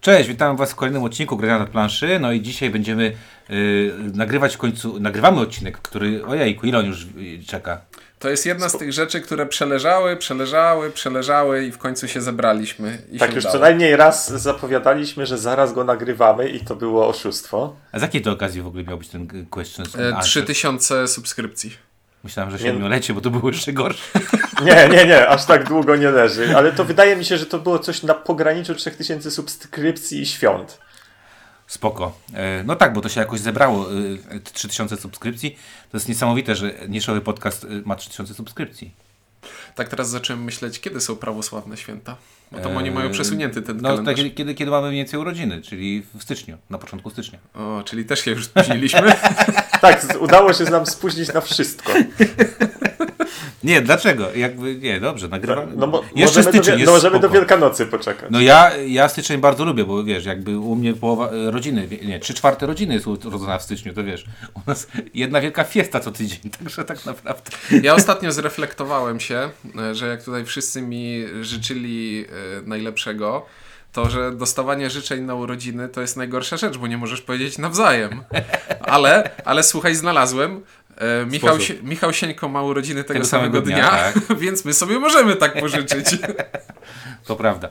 Cześć, witam Was w kolejnym odcinku Grania na planszy. No i dzisiaj będziemy y, nagrywać w końcu, nagrywamy odcinek, który, ojejku, ile on już y, czeka? To jest jedna z tych rzeczy, które przeleżały, przeleżały, przeleżały i w końcu się zebraliśmy. I tak, się już udało. co najmniej raz zapowiadaliśmy, że zaraz go nagrywamy i to było oszustwo. A z jakiej to okazji w ogóle miał być ten y, question? E, answer? 3000 subskrypcji. Myślałem, że siedmiolecie, bo to było jeszcze gorsze. Nie, nie, nie, aż tak długo nie leży, ale to wydaje mi się, że to było coś na pograniczu 3000 subskrypcji i świąt. Spoko. E, No tak, bo to się jakoś zebrało. y, 3000 subskrypcji. To jest niesamowite, że niszowy podcast y, ma 3000 subskrypcji. Tak teraz zacząłem myśleć, kiedy są prawosławne święta. Bo to E, oni mają przesunięty ten No, kalendarz. tak, kiedy, kiedy, kiedy mamy mniej więcej urodziny, czyli w styczniu, na początku stycznia. O, czyli też się już spóźniliśmy. Tak, udało się nam spóźnić na wszystko. Nie, dlaczego? Jakby, nie, dobrze, nagrywamy. No bo jeszcze możemy, do, styczeń jest no, możemy do. Wielkanocy poczekać. No ja, ja styczeń bardzo lubię, bo wiesz, jakby u mnie połowa e, rodziny, nie, trzy czwarte rodziny jest urodzona w styczniu, to wiesz, u nas jedna wielka fiesta co tydzień, także tak naprawdę. Ja ostatnio zreflektowałem się, e, że jak tutaj wszyscy mi życzyli e, najlepszego, to że dostawanie życzeń na urodziny to jest najgorsza rzecz, bo nie możesz powiedzieć nawzajem. Ale, ale słuchaj, znalazłem. e, Michał. Sie- Michał Sieńko ma urodziny tego, Tego samego, samego dnia, dnia, więc my sobie możemy tak pożyczyć. To prawda.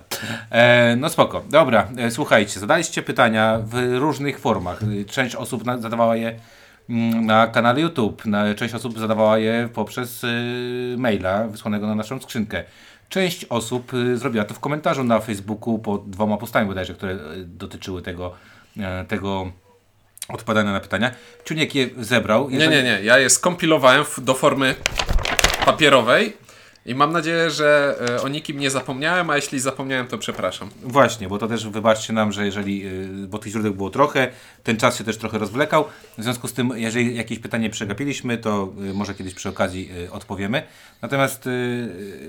E, no spoko. Dobra, e, słuchajcie, zadaliście pytania w różnych formach. Część osób zadawała je mm, na kanale YouTube, na, część osób zadawała je poprzez e, maila wysłanego na naszą skrzynkę. Część osób e, zrobiła to w komentarzu na Facebooku pod dwoma postami bodajże, które e, dotyczyły tego, e, tego odpowiadania na pytania. Ciuniek je zebrał. Nie, Jeżeli- nie, nie. Ja je skompilowałem do formy papierowej i mam nadzieję, że e, o nikim nie zapomniałem, a jeśli zapomniałem, to przepraszam. Właśnie, bo to też wybaczcie nam, że jeżeli, y, bo tych źródeł było trochę, ten czas się też trochę rozwlekał. W związku z tym, jeżeli jakieś pytanie przegapiliśmy, to y, może kiedyś przy okazji odpowiemy. Natomiast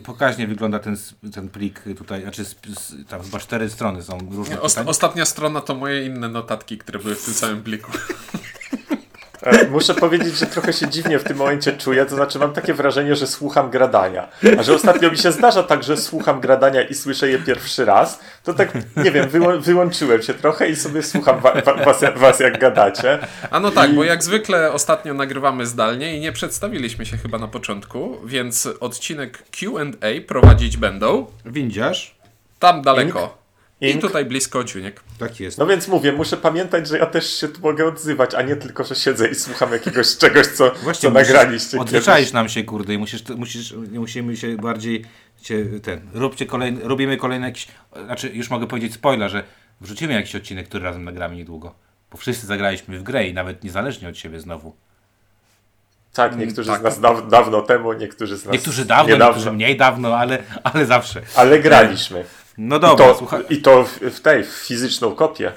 pokaźnie wygląda ten, ten plik tutaj, znaczy tam chyba cztery strony są różne Ost- pytania. ostatnia strona to moje inne notatki, które były w tym samym pliku. E, Muszę powiedzieć, że trochę się dziwnie w tym momencie czuję, to znaczy mam takie wrażenie, że słucham gradania. A że ostatnio mi się zdarza tak, że słucham gradania i słyszę je pierwszy raz, to tak, nie wiem, wyłą- wyłączyłem się trochę i sobie słucham wa- wa- was, was jak gadacie. A no tak, bo jak zwykle ostatnio nagrywamy zdalnie i nie przedstawiliśmy się chyba na początku, więc odcinek Q&A prowadzić będą Windziarz. tam daleko. I tutaj blisko Ciuniek. Tak jest. No więc mówię, muszę pamiętać, że ja też się tu mogę odzywać, a nie tylko, że siedzę i słucham jakiegoś czegoś, co, co musisz- nagraliście Odzwyczaisz nam się, kurde, i musisz, musisz, musimy się bardziej, cię, ten, róbcie kolejny, robimy kolejny jakiś, znaczy już mogę powiedzieć spoiler, że wrzucimy jakiś odcinek, który razem nagramy niedługo. Bo wszyscy zagraliśmy w grę i nawet niezależnie od siebie znowu. Tak, niektórzy tak. z nas daw, dawno temu, niektórzy z nas Niektórzy dawno, niedawno, niektórzy mniej dawno, ale, ale zawsze. ale graliśmy. No I dobra, to, słuchaj. I to w, w tej, w fizyczną kopię.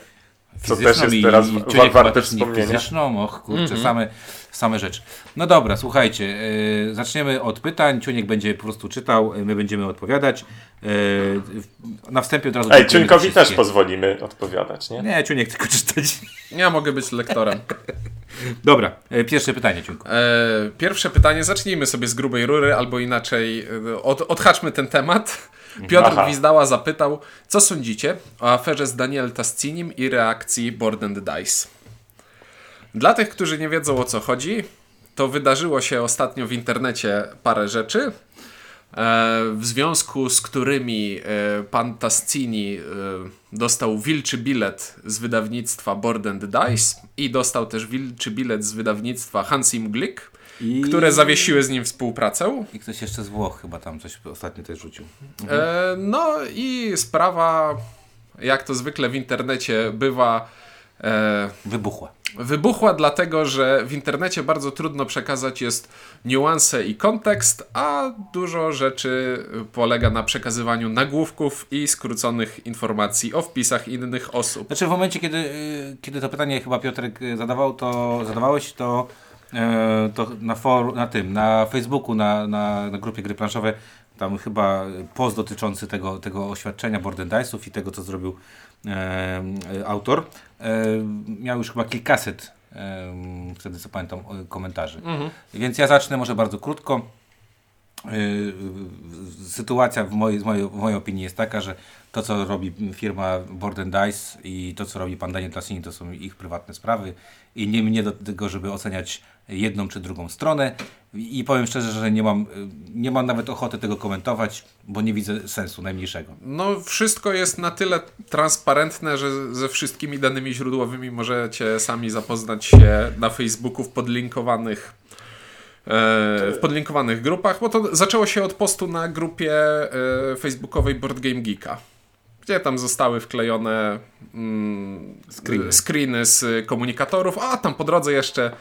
Co też jest i- teraz i wa- warte wspomnienia. fizyczną, och kurczę, same, same rzeczy. No dobra, słuchajcie, yy, zaczniemy od pytań, Ciuniek będzie po prostu czytał, yy, my będziemy odpowiadać. Yy, na wstępie od razu... Ej, Ciunkowi też pozwolimy odpowiadać, nie? Nie, Ciuniek tylko czytać. Ja mogę być lektorem. Dobra, pierwsze pytanie, Ciunku. E, pierwsze pytanie, zacznijmy sobie z grubej rury, albo inaczej, e, od, odhaczmy ten temat. Piotr Aha. Gwizdała zapytał, co sądzicie o aferze z Daniel Tascinim i reakcji Board and Dice? Dla tych, którzy nie wiedzą o co chodzi, to wydarzyło się ostatnio w internecie parę rzeczy, e, w związku z którymi e, pan Tascini e, dostał wilczy bilet z wydawnictwa Board and Dice i dostał też wilczy bilet z wydawnictwa Hansim Glick, I... które zawiesiły z nim współpracę. I ktoś jeszcze z Włoch chyba tam coś ostatnio też rzucił. E, no i sprawa, jak to zwykle w internecie bywa, e, Wybuchła. wybuchła dlatego, że w internecie bardzo trudno przekazać jest niuanse i kontekst, a dużo rzeczy polega na przekazywaniu nagłówków i skróconych informacji o wpisach innych osób. Znaczy w momencie, kiedy, y, kiedy to pytanie chyba Piotrek y, zadawał, to zadawałeś to, to na, for, na tym, na Facebooku, na, na, na grupie gry planszowe, tam chyba post dotyczący tego, tego oświadczenia Board and Dice'ów i tego, co zrobił e, e, autor. E, miał już chyba kilkaset, e, wtedy co pamiętam, e, komentarzy. Więc ja zacznę może bardzo krótko. sytuacja w mojej, w, mojej, w mojej opinii jest taka, że to co robi firma Board and Dice i to co robi pan Daniel Tassini to są ich prywatne sprawy i nie mnie do tego, żeby oceniać jedną czy drugą stronę i powiem szczerze, że nie mam, nie mam nawet ochoty tego komentować, bo nie widzę sensu najmniejszego. No, wszystko jest na tyle transparentne, że ze wszystkimi danymi źródłowymi możecie sami zapoznać się na Facebooku w podlinkowanych e, w podlinkowanych grupach, bo to zaczęło się od postu na grupie e, facebookowej Board Game Geeka, gdzie tam zostały wklejone mm, Screeny. screeny z komunikatorów, a tam po drodze jeszcze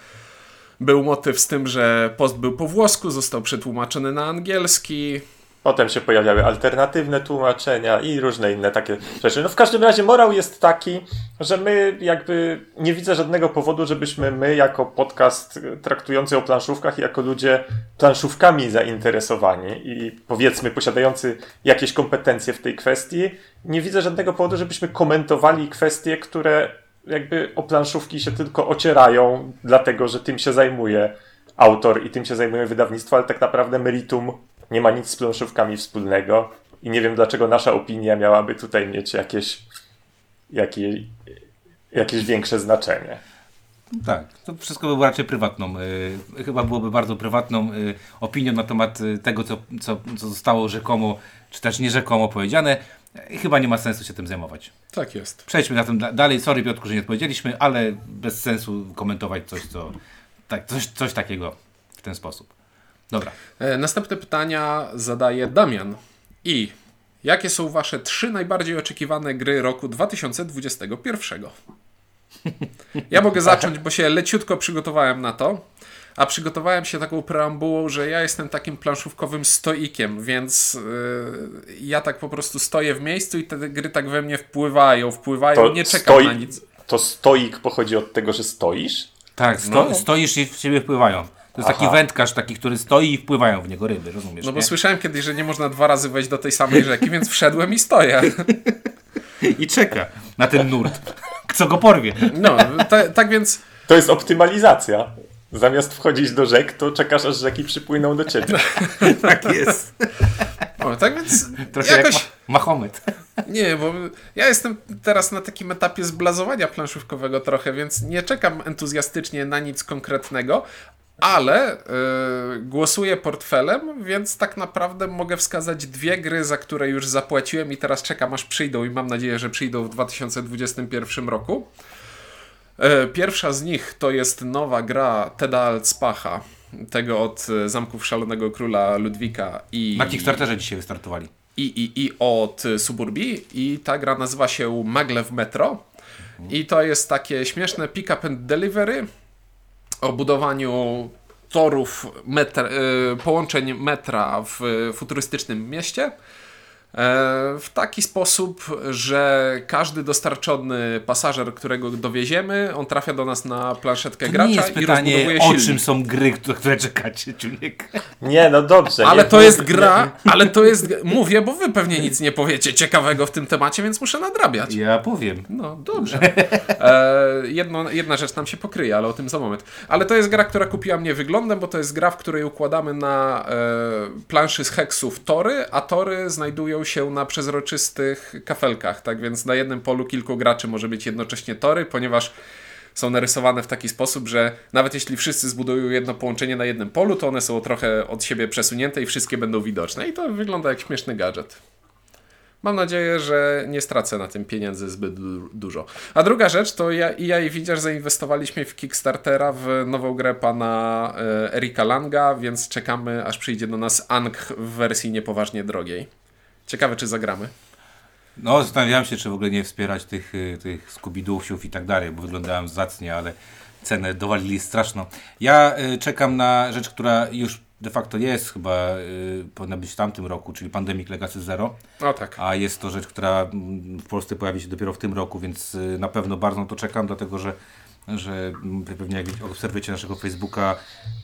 był motyw z tym, że post był po włosku, został przetłumaczony na angielski. Potem się pojawiały alternatywne tłumaczenia i różne inne takie rzeczy. No w każdym razie morał jest taki, że my jakby nie widzę żadnego powodu, żebyśmy my jako podcast traktujący o planszówkach i jako ludzie planszówkami zainteresowani i powiedzmy posiadający jakieś kompetencje w tej kwestii, nie widzę żadnego powodu, żebyśmy komentowali kwestie, które jakby o planszówki się tylko ocierają, dlatego że tym się zajmuje autor i tym się zajmuje wydawnictwo, ale tak naprawdę meritum nie ma nic z planszówkami wspólnego i nie wiem dlaczego nasza opinia miałaby tutaj mieć jakieś, jakie, jakieś większe znaczenie. Tak, to wszystko by było raczej prywatną, y, chyba byłoby bardzo prywatną y, opinią na temat y, tego, co, co, co zostało rzekomo, czy też nierzekomo powiedziane. Y, chyba nie ma sensu się tym zajmować. Tak jest. Przejdźmy na tym da- dalej. Sorry Piotrku, że nie odpowiedzieliśmy, ale bez sensu komentować coś, co, tak, coś, coś takiego w ten sposób. Dobra. E, Następne pytania zadaje Damian. I jakie są wasze trzy najbardziej oczekiwane gry roku 2021? Ja mogę zacząć, bo się leciutko przygotowałem na to. A przygotowałem się taką preambułą, że ja jestem takim planszówkowym stoikiem, więc yy, ja tak po prostu stoję w miejscu i te gry tak we mnie wpływają, wpływają, nie czekam stoi- na nic. To stoik pochodzi od tego, że stoisz? Tak, sto, No. stoisz i w siebie wpływają. To jest taki Aha. wędkarz, taki, który stoi i wpływają w niego ryby, rozumiesz? No bo nie? słyszałem kiedyś, że nie można dwa razy wejść do tej samej rzeki, więc wszedłem i stoję. I czeka na ten nurt, co go porwie. No, ta, tak więc To jest optymalizacja. Zamiast wchodzić do rzek, to czekasz, aż rzeki przypłyną do ciebie. Tak jest. O, tak więc Trochę jakoś... jak ma Mahomet. Nie, bo ja jestem teraz na takim etapie zblazowania planszówkowego trochę, więc nie czekam entuzjastycznie na nic konkretnego, ale yy, głosuję portfelem, więc tak naprawdę mogę wskazać dwie gry, za które już zapłaciłem i teraz czekam aż przyjdą i mam nadzieję, że przyjdą w 2021 roku. E, Pierwsza z nich to jest nowa gra Teda Altspacha, tego od e, Zamków Szalonego Króla Ludwika i Na Kickstarterze dzisiaj wystartowali. i, i, i od Suburbii i ta gra nazywa się Maglev Metro i to jest takie śmieszne pick up and delivery o budowaniu torów metr, y, połączeń metra w y, futurystycznym mieście w taki sposób, że każdy dostarczony pasażer, którego dowieziemy, on trafia do nas na planszetkę To gracza nie jest i pytanie, rozbudowuje o czym są gry, które, czekacie, Ciuniek. Nie, no dobrze. Ale nie, to nie- jest gra, ale to jest. Mówię, bo wy pewnie nic nie powiecie ciekawego w tym temacie, więc muszę nadrabiać. Ja powiem. No dobrze. E, jedno, jedna rzecz nam się pokryje, ale o tym za moment. Ale to jest gra, która kupiła mnie wyglądem, bo to jest gra, w której układamy na e, planszy z heksów tory, a tory znajdują się na przezroczystych kafelkach. Tak więc na jednym polu kilku graczy może być jednocześnie tory, ponieważ są narysowane w taki sposób, że nawet jeśli wszyscy zbudują jedno połączenie na jednym polu, to one są trochę od siebie przesunięte i wszystkie będą widoczne. I to wygląda jak śmieszny gadżet. Mam nadzieję, że nie stracę na tym pieniędzy zbyt du- dużo. A druga rzecz, to ja i ja i Widziarz zainwestowaliśmy w Kickstartera w nową grę pana e, Erika Langa, więc czekamy, aż przyjdzie do nas Ang w wersji niepoważnie drogiej. Ciekawe, czy zagramy. No, zastanawiałem się, czy w ogóle nie wspierać tych, y, tych Scooby-Doosiów i tak dalej, bo wyglądałem zacnie, ale cenę dowalili straszną. Ja y, czekam na rzecz, która już de facto jest chyba, y, powinna być w tamtym roku, czyli Pandemic Legacy Zero, O tak. a jest to rzecz, która mm, w Polsce pojawi się dopiero w tym roku, więc y, na pewno bardzo na to czekam, dlatego że że mm, pewnie jak obserwujecie naszego Facebooka,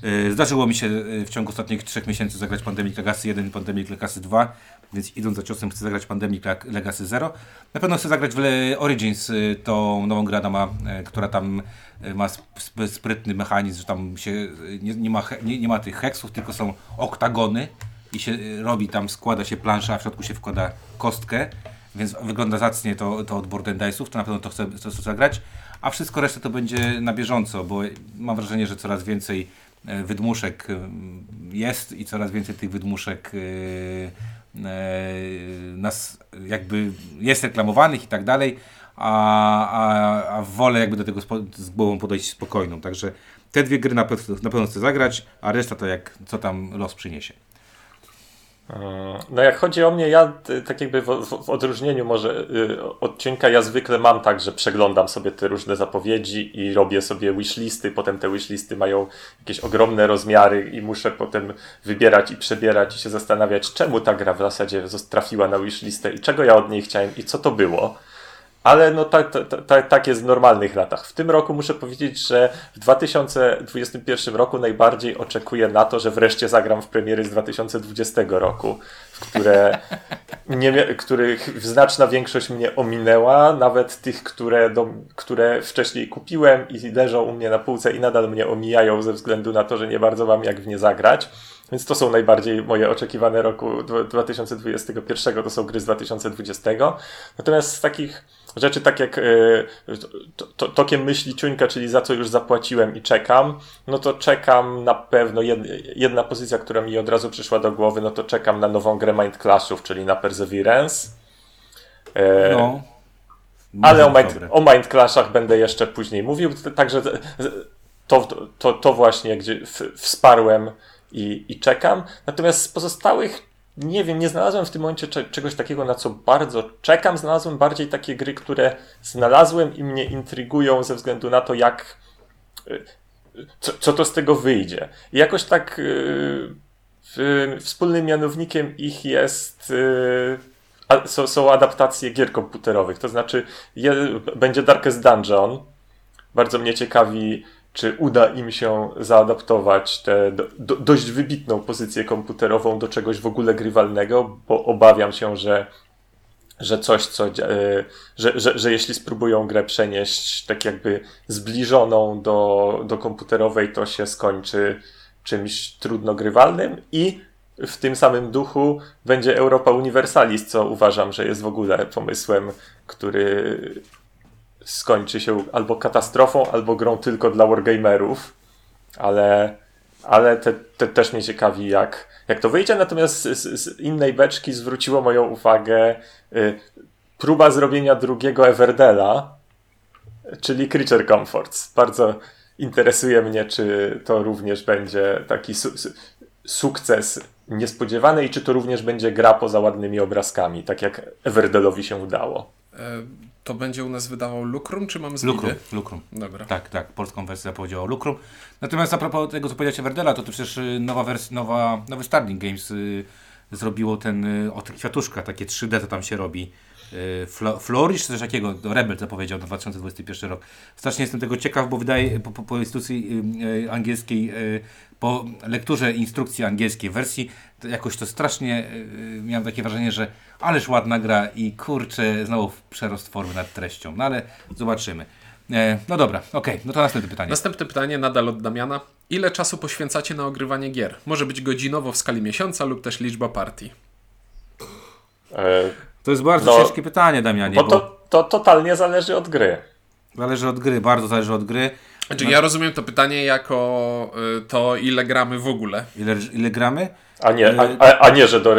y, zdarzyło mi się y, w ciągu ostatnich trzech miesięcy zagrać Pandemic Legacy 1 i Pandemic Legacy 2, więc idąc za ciosem chcę zagrać Pandemic Leg- Legacy 0. Na pewno chcę zagrać w Origins, y, tą nową grę, ma, y, która tam y, ma sp- sp- sprytny mechanizm, że tam się nie, nie, ma, nie, nie ma tych heksów, tylko są oktagony i się robi tam, składa się plansza, a w środku się wkłada kostkę, więc wygląda zacnie to, to od Dice'ów, to na pewno to chcę, to chcę zagrać, a wszystko resztę to będzie na bieżąco, bo mam wrażenie, że coraz więcej wydmuszek jest i coraz więcej tych wydmuszek nas jakby jest reklamowanych i tak dalej, a, a, a wolę jakby do tego z głową podejść spokojną. Także te dwie gry na pewno, na pewno chcę zagrać, a reszta to jak co tam los przyniesie. No jak chodzi o mnie, ja y, tak jakby w, w, odróżnieniu może y, od Ciuńka, ja zwykle mam tak, że przeglądam sobie te różne zapowiedzi i robię sobie wishlisty, potem te wishlisty mają jakieś ogromne rozmiary i muszę potem wybierać i przebierać i się zastanawiać, czemu ta gra w zasadzie trafiła na wishlistę i czego ja od niej chciałem i co to było. Ale no tak, tak, tak, tak jest w normalnych latach. W tym roku muszę powiedzieć, że w 2021 roku najbardziej oczekuję na to, że wreszcie zagram w premiery z 2020 roku, w które nie, których znaczna większość mnie ominęła, nawet tych, które, do, które wcześniej kupiłem i leżą u mnie na półce i nadal mnie omijają ze względu na to, że nie bardzo mam jak w nie zagrać. Więc to są najbardziej moje oczekiwane roku dwa- 2021, to są gry z 2020. Natomiast z takich rzeczy, tak jak y, to, to, tokiem myśli ciuńka, czyli za co już zapłaciłem i czekam, no to czekam na pewno, jed, jedna pozycja, która mi od razu przyszła do głowy, no to czekam na nową grę Mind Clashów, czyli na Perseverance. E, No. ale o Mind, dobre. o Mind Clashach będę jeszcze później mówił, także t- to, to, to właśnie gdzie w- wsparłem i, i czekam. Natomiast z pozostałych, nie wiem, nie znalazłem w tym momencie cze- czegoś takiego, na co bardzo czekam. Znalazłem bardziej takie gry, które znalazłem i mnie intrygują ze względu na to, jak y, co, co to z tego wyjdzie. I jakoś tak y, w- wspólnym mianownikiem ich jest y, a, są, są adaptacje gier komputerowych. To znaczy je, będzie Darkest Dungeon. Bardzo mnie ciekawi, czy uda im się zaadaptować tę do, do, dość wybitną pozycję komputerową do czegoś w ogóle grywalnego, bo obawiam się, że że coś, co, e, że, że, że jeśli spróbują grę przenieść tak jakby zbliżoną do, do komputerowej, to się skończy czymś trudno grywalnym i w tym samym duchu będzie Europa Universalis, co uważam, że jest w ogóle pomysłem, który skończy się albo katastrofą, albo grą tylko dla wargamerów, ale, ale te, te też mnie ciekawi, jak, jak to wyjdzie. Natomiast z, z- innej beczki zwróciło moją uwagę y, próba zrobienia drugiego Everdela, czyli Creature Comforts. Bardzo interesuje mnie, czy to również będzie taki su- su- sukces niespodziewany i czy to również będzie gra poza ładnymi obrazkami, tak jak Everdelowi się udało. To będzie u nas wydawał Lucrum, czy mam Lukrum, zbidy? Lukrum. Dobra. Tak, tak, polską wersję zapowiedziało Lukrum. Natomiast a propos tego, co powiedziałeś Werdela, to, to przecież y, nowa wersja, nowa, nowy Starling Games y, zrobiło ten, y, o tych kwiatuszkach, takie 3D, to tam się robi. Y, Flo, Flourish, czy coś takiego, to Rebel zapowiedział na 2021 rok. Strasznie jestem tego ciekaw, bo wydaje, po, po, po instrukcji y, y, angielskiej, y, po lekturze instrukcji angielskiej wersji, to jakoś to strasznie, y, miałem takie wrażenie, że ależ ładna gra i kurczę, znowu przerost formy nad treścią. No ale zobaczymy. E, no dobra, okej, no to następne pytanie. Następne pytanie, nadal od Damiana. Ile czasu poświęcacie na ogrywanie gier? Może być godzinowo w skali miesiąca lub też liczba partii. To jest bardzo No, ciężkie pytanie, Damianie, Bo bo, to, to totalnie zależy od gry. zależy od gry, bardzo zależy od gry. Znaczy, No. ja rozumiem to pytanie jako y, to, ile gramy w ogóle. Ile, ile gramy? A nie, a, a, a nie, że do.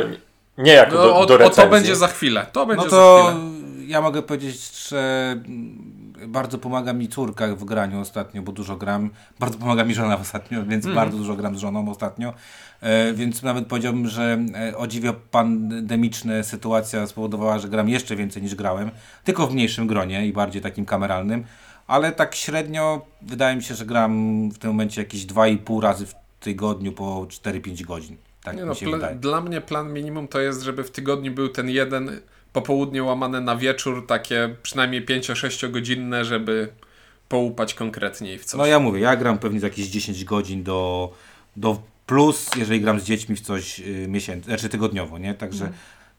Nie jako No, do, o, do o recenzji. to będzie za chwilę. To będzie No za to chwilę. ja mogę powiedzieć, że mm, bardzo pomaga mi córka w graniu ostatnio, bo dużo gram. Bardzo pomaga mi żona ostatnio, więc Mhm. bardzo dużo gram z żoną ostatnio. E, więc nawet powiedziałbym, że e, o dziwo pandemiczna sytuacja spowodowała, że gram jeszcze więcej niż grałem, tylko w mniejszym gronie i bardziej takim kameralnym. Ale tak średnio wydaje mi się, że gram w tym momencie jakieś 2,5 razy w tygodniu po 4-5 godzin. Tak no, się pla- wydaje. dla mnie plan minimum to jest, żeby w tygodniu był ten jeden popołudnie łamane na wieczór, takie przynajmniej 5-6 godzinne, żeby połupać konkretniej w coś. No ja mówię, ja gram pewnie za jakieś 10 godzin do, do plus, jeżeli gram z dziećmi w coś y, miesięcznie, znaczy tygodniowo, nie? Także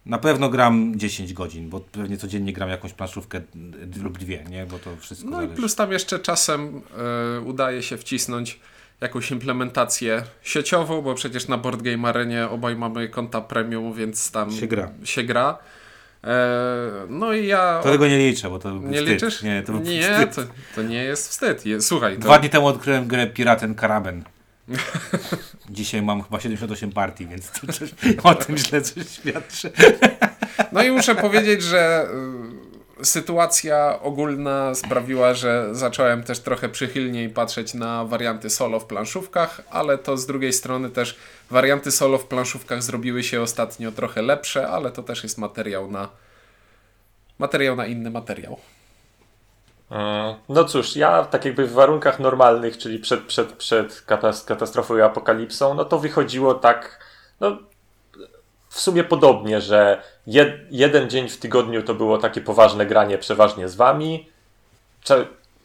na pewno gram 10 godzin, bo pewnie codziennie gram jakąś planszówkę y, lub dwie, nie? Bo to wszystko No i zależy. plus tam jeszcze czasem e, udaje się wcisnąć jakąś implementację sieciową, bo przecież na Board Game Arenie obaj mamy konta premium, więc tam Się gra. Się gra. E, no i ja... To tego nie liczę, bo to nie wstyd. liczysz? Nie, to nie to, to nie jest wstyd. Słuchaj, to, Dwa dni temu odkryłem grę Piraten Karaben. Dzisiaj mam chyba 78 partii, więc to coś, o tym źle coś świadczy. No i muszę powiedzieć, że y, sytuacja ogólna sprawiła, że zacząłem też trochę przychylniej patrzeć na warianty solo w planszówkach, ale to z drugiej strony też warianty solo w planszówkach zrobiły się ostatnio trochę lepsze, ale to też jest materiał na materiał na inny materiał. Mm, No cóż, ja tak jakby w warunkach normalnych, czyli przed, przed, przed katas- katastrofą i apokalipsą, no to wychodziło tak, no w sumie podobnie, że jed, jeden dzień w tygodniu to było takie poważne granie przeważnie z wami.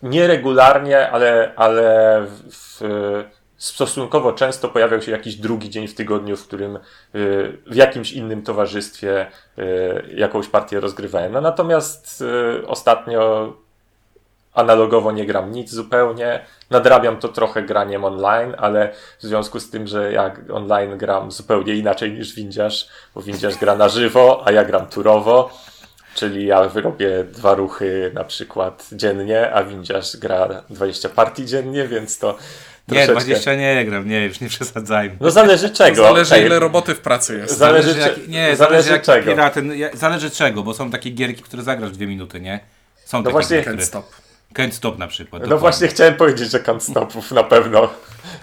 Nieregularnie, ale, ale w, w, stosunkowo często pojawiał się jakiś drugi dzień w tygodniu, w którym y, w jakimś innym towarzystwie y, jakąś partię rozgrywałem. No natomiast y, ostatnio analogowo nie gram nic zupełnie. Nadrabiam to trochę graniem online, ale w związku z tym, że ja online gram zupełnie inaczej niż windziarz, bo windziarz gra na żywo, a ja gram turowo. Czyli ja wyrobię dwa ruchy na przykład dziennie, a windziarz gra 20 partii dziennie, więc to Nie, troszeczkę... 20 nie gram, nie, już nie przesadzajmy. No zależy czego. Zależy ile roboty w pracy jest. Zależy, jak, cze- nie, zależy zależy, jak czego. Piraten, ja- zależy czego, bo są takie gierki, które zagrasz dwie minuty, nie? Są takie właśnie- gry, stop. Can't Stop na przykład. No dokładnie. właśnie chciałem powiedzieć, że can't stopów na pewno.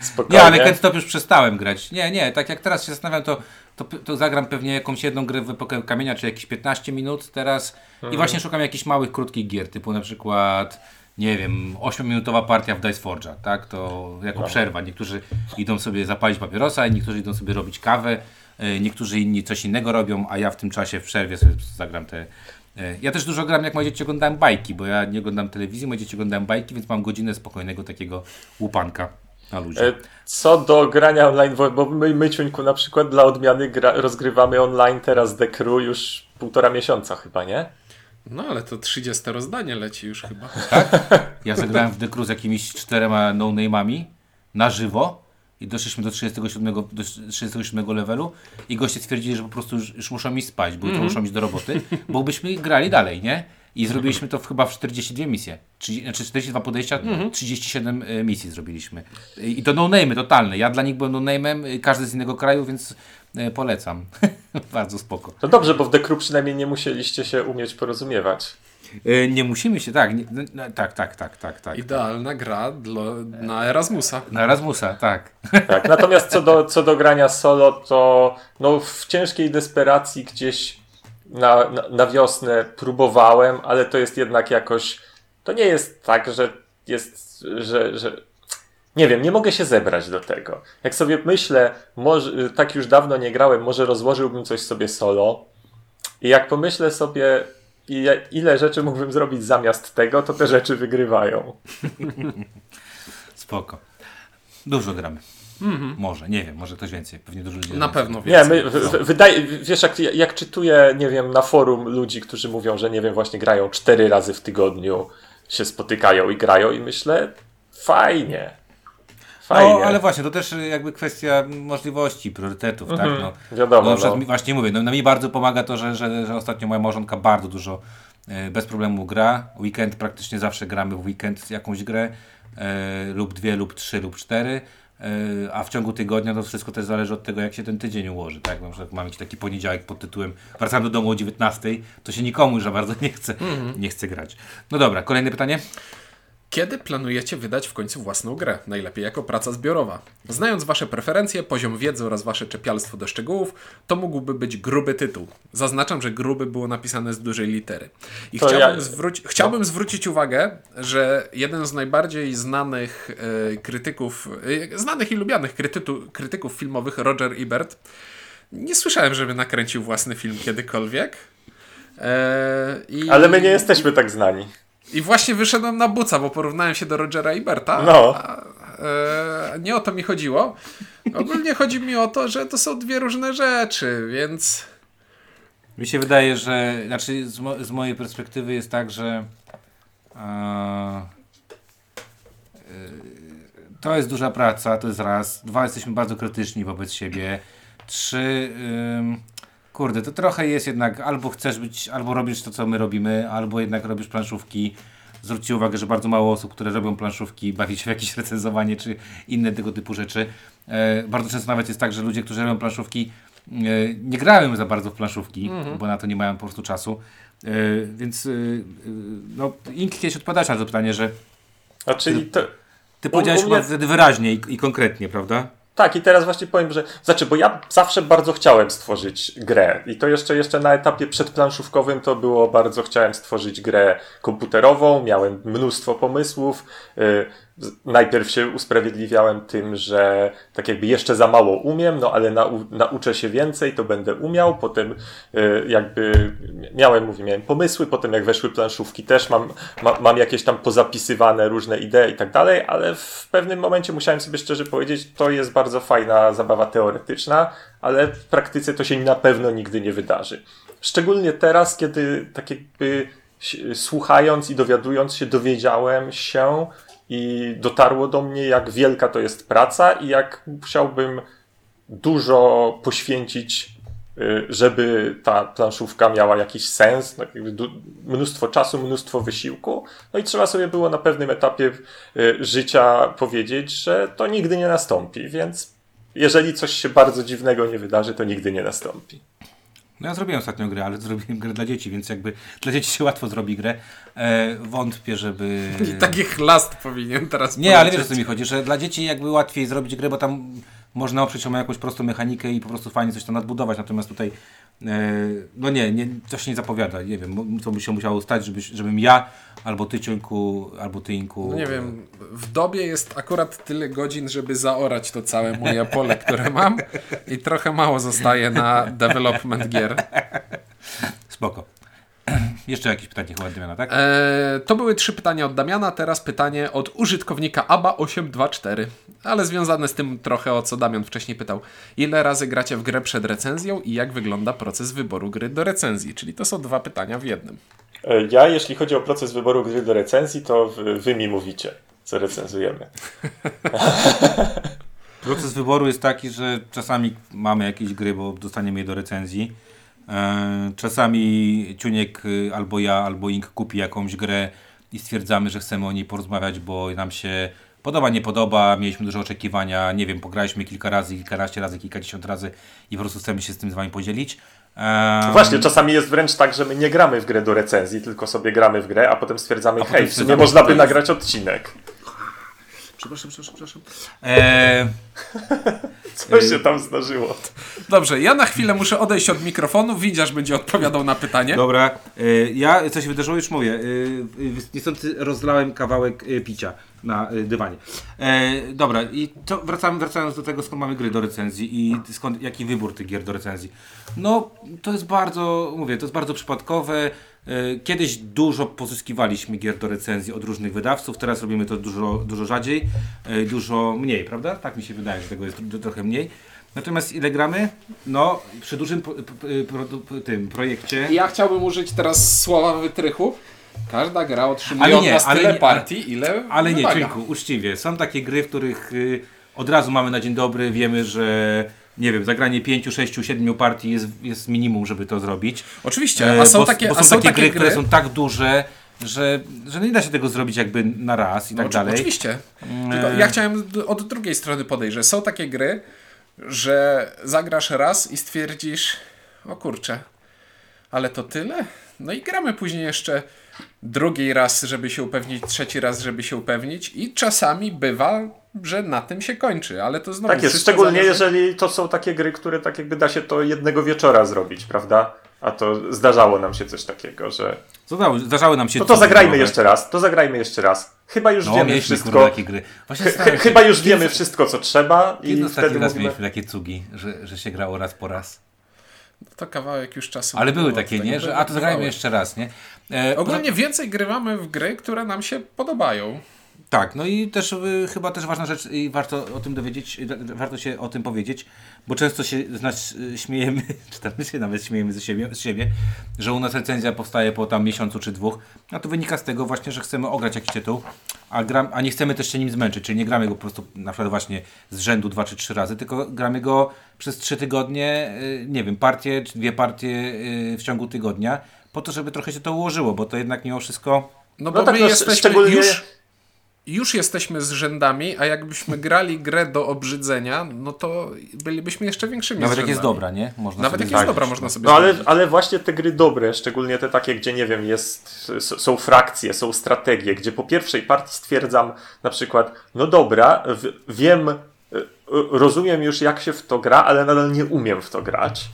Spokojnie. Nie, ale Can't Stop już przestałem grać. Nie, nie, tak jak teraz się zastanawiam, to, to, to zagram pewnie jakąś jedną grę w epokę kamienia, czy jakieś 15 minut teraz Mhm. i właśnie szukam jakichś małych, krótkich gier, typu na przykład, nie wiem, 8-minutowa partia w Dice Forge'a, tak? To jako No. przerwa. Niektórzy idą sobie zapalić papierosa, niektórzy idą sobie robić kawę, y, niektórzy inni coś innego robią, a ja w tym czasie w przerwie sobie zagram te... Ja też dużo gram, jak moje dzieci oglądałem bajki, bo ja nie oglądam telewizji, moje dzieci oglądają bajki, więc mam godzinę spokojnego takiego łupanka na luzie. E, Co do grania online, bo- my, my Ciuńku, na przykład dla odmiany gra, rozgrywamy online teraz The Crew już półtora miesiąca chyba, nie? No ale to 30 rozdanie leci już chyba. Ja zagrałem w Dekru z jakimiś czterema no-name'ami na żywo i doszliśmy do 37, do 37 levelu i goście stwierdzili, że po prostu już, już muszą iść spać, bo jutro muszą iść do roboty, bo byśmy grali dalej, nie? I zrobiliśmy to w, chyba w 42 misje. Czyli, znaczy 42 podejścia, 37 y, misji zrobiliśmy. I to no-name'y totalne. Ja dla nich byłem no-name'em, y, każdy z innego kraju, więc y, polecam. Bardzo spoko. To dobrze, bo w The Crew przynajmniej nie musieliście się umieć porozumiewać. Y, Nie musimy się, tak, nie, no, tak, tak, tak, tak, tak. Idealna gra dla, na Erasmusa. Na Erasmusa, tak. Tak, natomiast co do, co do grania solo, to no, w ciężkiej desperacji gdzieś na, na, na wiosnę próbowałem, ale to jest jednak jakoś. To nie jest tak, że jest, że, że. Nie wiem, nie mogę się zebrać do tego. Jak sobie myślę, może, tak już dawno nie grałem, może rozłożyłbym coś sobie solo. I jak pomyślę sobie, ile, ile rzeczy mógłbym zrobić zamiast tego, to te rzeczy wygrywają. Spoko. Dużo gramy. Może, nie wiem, może ktoś więcej. Pewnie dużo ludzi. Na pewno Nie, więcej. my, w, w, wydaje, wiesz, jak, jak czytuję, nie wiem, na forum ludzi, którzy mówią, że nie wiem, właśnie grają cztery razy w tygodniu, się spotykają i grają i myślę, fajnie. Fajnie. No, ale właśnie, to też jakby kwestia możliwości, priorytetów, tak? No, wiadomo, no, na przykład no. mi, właśnie mówię, no, no mi bardzo pomaga to, że, że, że ostatnio moja małżonka bardzo dużo e, bez problemu gra. Weekend praktycznie zawsze gramy w weekend jakąś grę e, lub dwie, lub trzy, lub cztery. e, A w ciągu tygodnia to wszystko też zależy od tego, jak się ten tydzień ułoży. Tak? Na przykład mamy taki poniedziałek pod tytułem Wracam do domu o 19, to się nikomu już za bardzo nie chce, nie chce grać. No dobra, kolejne pytanie. Kiedy planujecie wydać w końcu własną grę? Najlepiej jako praca zbiorowa. Znając Wasze preferencje, poziom wiedzy oraz Wasze czepialstwo do szczegółów, to mógłby być gruby tytuł. Zaznaczam, że gruby było napisane z dużej litery. I To chciałbym, ja- zwróci- chciałbym zwrócić uwagę, że jeden z najbardziej znanych e, krytyków, e, znanych i lubianych krytytu, krytyków filmowych, Roger Ebert, nie słyszałem, żeby nakręcił własny film kiedykolwiek. E, i... Ale my nie jesteśmy tak znani. I właśnie wyszedłem na buca, bo porównałem się do Rogera Iberta. No. A, e, nie o to mi chodziło. Ogólnie chodzi mi o to, że to są dwie różne rzeczy, więc Mi się wydaje, że znaczy z, mo z mojej perspektywy jest tak, że e, e, To jest duża praca, to jest raz. Dwa, jesteśmy bardzo krytyczni wobec siebie. Trzy, ym, kurde, to trochę jest jednak, albo chcesz być, albo robisz to, co my robimy, albo jednak robisz planszówki. Zwróćcie uwagę, że bardzo mało osób, które robią planszówki, bawi się w jakieś recenzowanie czy inne tego typu rzeczy. E, bardzo często nawet jest tak, że ludzie, którzy robią planszówki, e, nie grają za bardzo w planszówki, bo na to nie mają po prostu czasu. E, więc e, e, no, Ink kiedyś odpowiadać na to pytanie, że A czyli to, ty powiedziałeś mnie- chyba wtedy wyraźnie i, i konkretnie, prawda? Tak, i teraz właśnie powiem, że. Znaczy, bo ja zawsze bardzo chciałem stworzyć grę. I to jeszcze, jeszcze na etapie przedplanszówkowym to było bardzo chciałem stworzyć grę komputerową. Miałem mnóstwo pomysłów. Y, z- Najpierw się usprawiedliwiałem tym, że tak jakby jeszcze za mało umiem, no ale nau, nauczę się więcej, to będę umiał. Potem y, jakby miałem, mówię, miałem pomysły, potem jak weszły planszówki też mam, ma, mam jakieś tam pozapisywane różne idee i tak dalej, ale w pewnym momencie musiałem sobie szczerze powiedzieć, to jest bardzo fajna zabawa teoretyczna, ale w praktyce to się na pewno nigdy nie wydarzy. Szczególnie teraz, kiedy tak jakby słuchając i dowiadując się, dowiedziałem się i dotarło do mnie, jak wielka to jest praca i jak musiałbym dużo poświęcić, y, żeby ta planszówka miała jakiś sens, du- mnóstwo czasu, mnóstwo wysiłku. No i trzeba sobie było na pewnym etapie y, życia powiedzieć, że to nigdy nie nastąpi, więc jeżeli coś się bardzo dziwnego nie wydarzy, to nigdy nie nastąpi. No ja zrobiłem ostatnią grę, ale zrobiłem grę dla dzieci, więc jakby dla dzieci się łatwo zrobi grę. E, wątpię, żeby... I taki chlast powinien teraz Nie, ale wiesz o co mi chodzi, że dla dzieci jakby łatwiej zrobić grę, bo tam można oprzeć ją o jakąś prostą mechanikę i po prostu fajnie coś tam nadbudować, natomiast tutaj no nie, nie, to się nie zapowiada, nie wiem, co by się musiało stać, żebyś, żebym ja, albo ty Ciuńku, albo ty Inku... No nie wiem, w dobie jest akurat tyle godzin, żeby zaorać to całe moje pole, które mam i trochę mało zostaje na development gier. Spoko. Jeszcze jakieś pytanie chyba od Damiana, tak? Eee, to były trzy pytania od Damiana, teraz pytanie od użytkownika ABA824, ale związane z tym trochę o co Damian wcześniej pytał. Ile razy gracie w grę przed recenzją i jak wygląda proces wyboru gry do recenzji? Czyli to są dwa pytania w jednym. E, Ja, jeśli chodzi o proces wyboru gry do recenzji, to wy, wy mi mówicie, co recenzujemy. Proces wyboru jest taki, że czasami mamy jakieś gry, bo dostaniemy je do recenzji. E, Czasami Ciuniek y, albo ja, albo Ink kupi jakąś grę i stwierdzamy, że chcemy o niej porozmawiać, bo nam się podoba, nie podoba, mieliśmy duże oczekiwania, nie wiem, pograliśmy kilka razy, kilkanaście razy, kilkadziesiąt razy i po prostu chcemy się z tym z Wami podzielić. E, Właśnie, czasami jest wręcz tak, że my nie gramy w grę do recenzji, tylko sobie gramy w grę, a potem stwierdzamy, potem hej, w sumie stwierdzamy, można by jest- nagrać odcinek. Przepraszam, przepraszam, przepraszam. E, Co się tam zdarzyło? Dobrze, ja na chwilę muszę odejść od mikrofonu, Widziarz będzie odpowiadał na pytanie. Dobra, y, ja co się wydarzyło już mówię. Niestety rozlałem kawałek picia na dywanie. E, dobra, i to wracamy, wracając do tego, skąd mamy gry do recenzji i skąd, jaki wybór tych gier do recenzji. No, to jest bardzo, mówię, to jest bardzo przypadkowe. Y, Kiedyś dużo pozyskiwaliśmy gier do recenzji od różnych wydawców, teraz robimy to dużo, dużo rzadziej, y, dużo mniej, prawda? Tak mi się wydaje, że tego jest tro- trochę mniej. Natomiast ile gramy? No, przy dużym po- po- produ- tym projekcie. Ja chciałbym użyć teraz słowa wytrychu. Każda gra otrzymuje Ale od nie, nas ale tyle nie, partii, ile Ale nie, uczciwie. Są takie gry, w których y, od razu mamy na dzień dobry, wiemy, że nie wiem, zagranie 5, 6, 7 partii jest, jest minimum, żeby to zrobić. Oczywiście, E, a są bo, takie, bo a są, są takie, takie gry, które są tak duże, że, że nie da się tego zrobić jakby na raz i tak Oczy- dalej. Oczywiście. Tylko ja chciałem od drugiej strony podejść, że są takie gry, że zagrasz raz i stwierdzisz, o kurczę, ale to tyle? No i gramy później jeszcze drugi raz, żeby się upewnić, trzeci raz, żeby się upewnić i czasami bywa, że na tym się kończy, ale to znowu Tak jest, szczególnie zależy- jeżeli to są takie gry, które tak jakby da się to jednego wieczora zrobić, prawda? A to zdarzało nam się coś takiego, że. Zdarzały, zdarzały nam się No to zagrajmy jeszcze raz, to zagrajmy jeszcze raz. Chyba już No, wiemy mieliśmy wszystko. kurde takie gry. Właśnie Ch- ch- chyba już wiemy wszystko, co trzeba i Kiedy ostatni wtedy raz mówimy... mieliśmy takie cugi, że, że się grało raz po raz? To kawałek już czasu. Ale były było takie, nie? Że, a to zagrajmy jeszcze raz, nie? E, Ogólnie więcej grywamy w gry, które nam się podobają. Tak, no i też y, chyba też ważna rzecz i warto o tym dowiedzieć, y, warto się o tym powiedzieć, bo często się z nas y, śmiejemy, czy tam my się nawet śmiejemy ze siebie, z siebie, że u nas recenzja powstaje po tam miesiącu czy dwóch, a to wynika z tego właśnie, że chcemy ograć jakiś tytuł, a, gram, a nie chcemy też się nim zmęczyć, czyli nie gramy go po prostu na przykład właśnie z rzędu dwa czy trzy razy, tylko gramy go przez trzy tygodnie, y, nie wiem, partię czy dwie partie y, w ciągu tygodnia, po to, żeby trochę się to ułożyło, bo to jednak mimo wszystko No bo tak, my no, jesteśmy szczególnie- już, już jesteśmy z rzędami, a jakbyśmy grali grę do obrzydzenia, no to bylibyśmy jeszcze większymi nawet jak jest dobra, nie? Można Nawet sobie jak jest dobra, można sobie No ale, ale właśnie te gry dobre, szczególnie te takie, gdzie nie wiem, jest, są frakcje, są strategie, gdzie po pierwszej partii stwierdzam na przykład, no dobra, w, wiem, y, rozumiem już jak się w to gra, ale nadal nie umiem w to grać.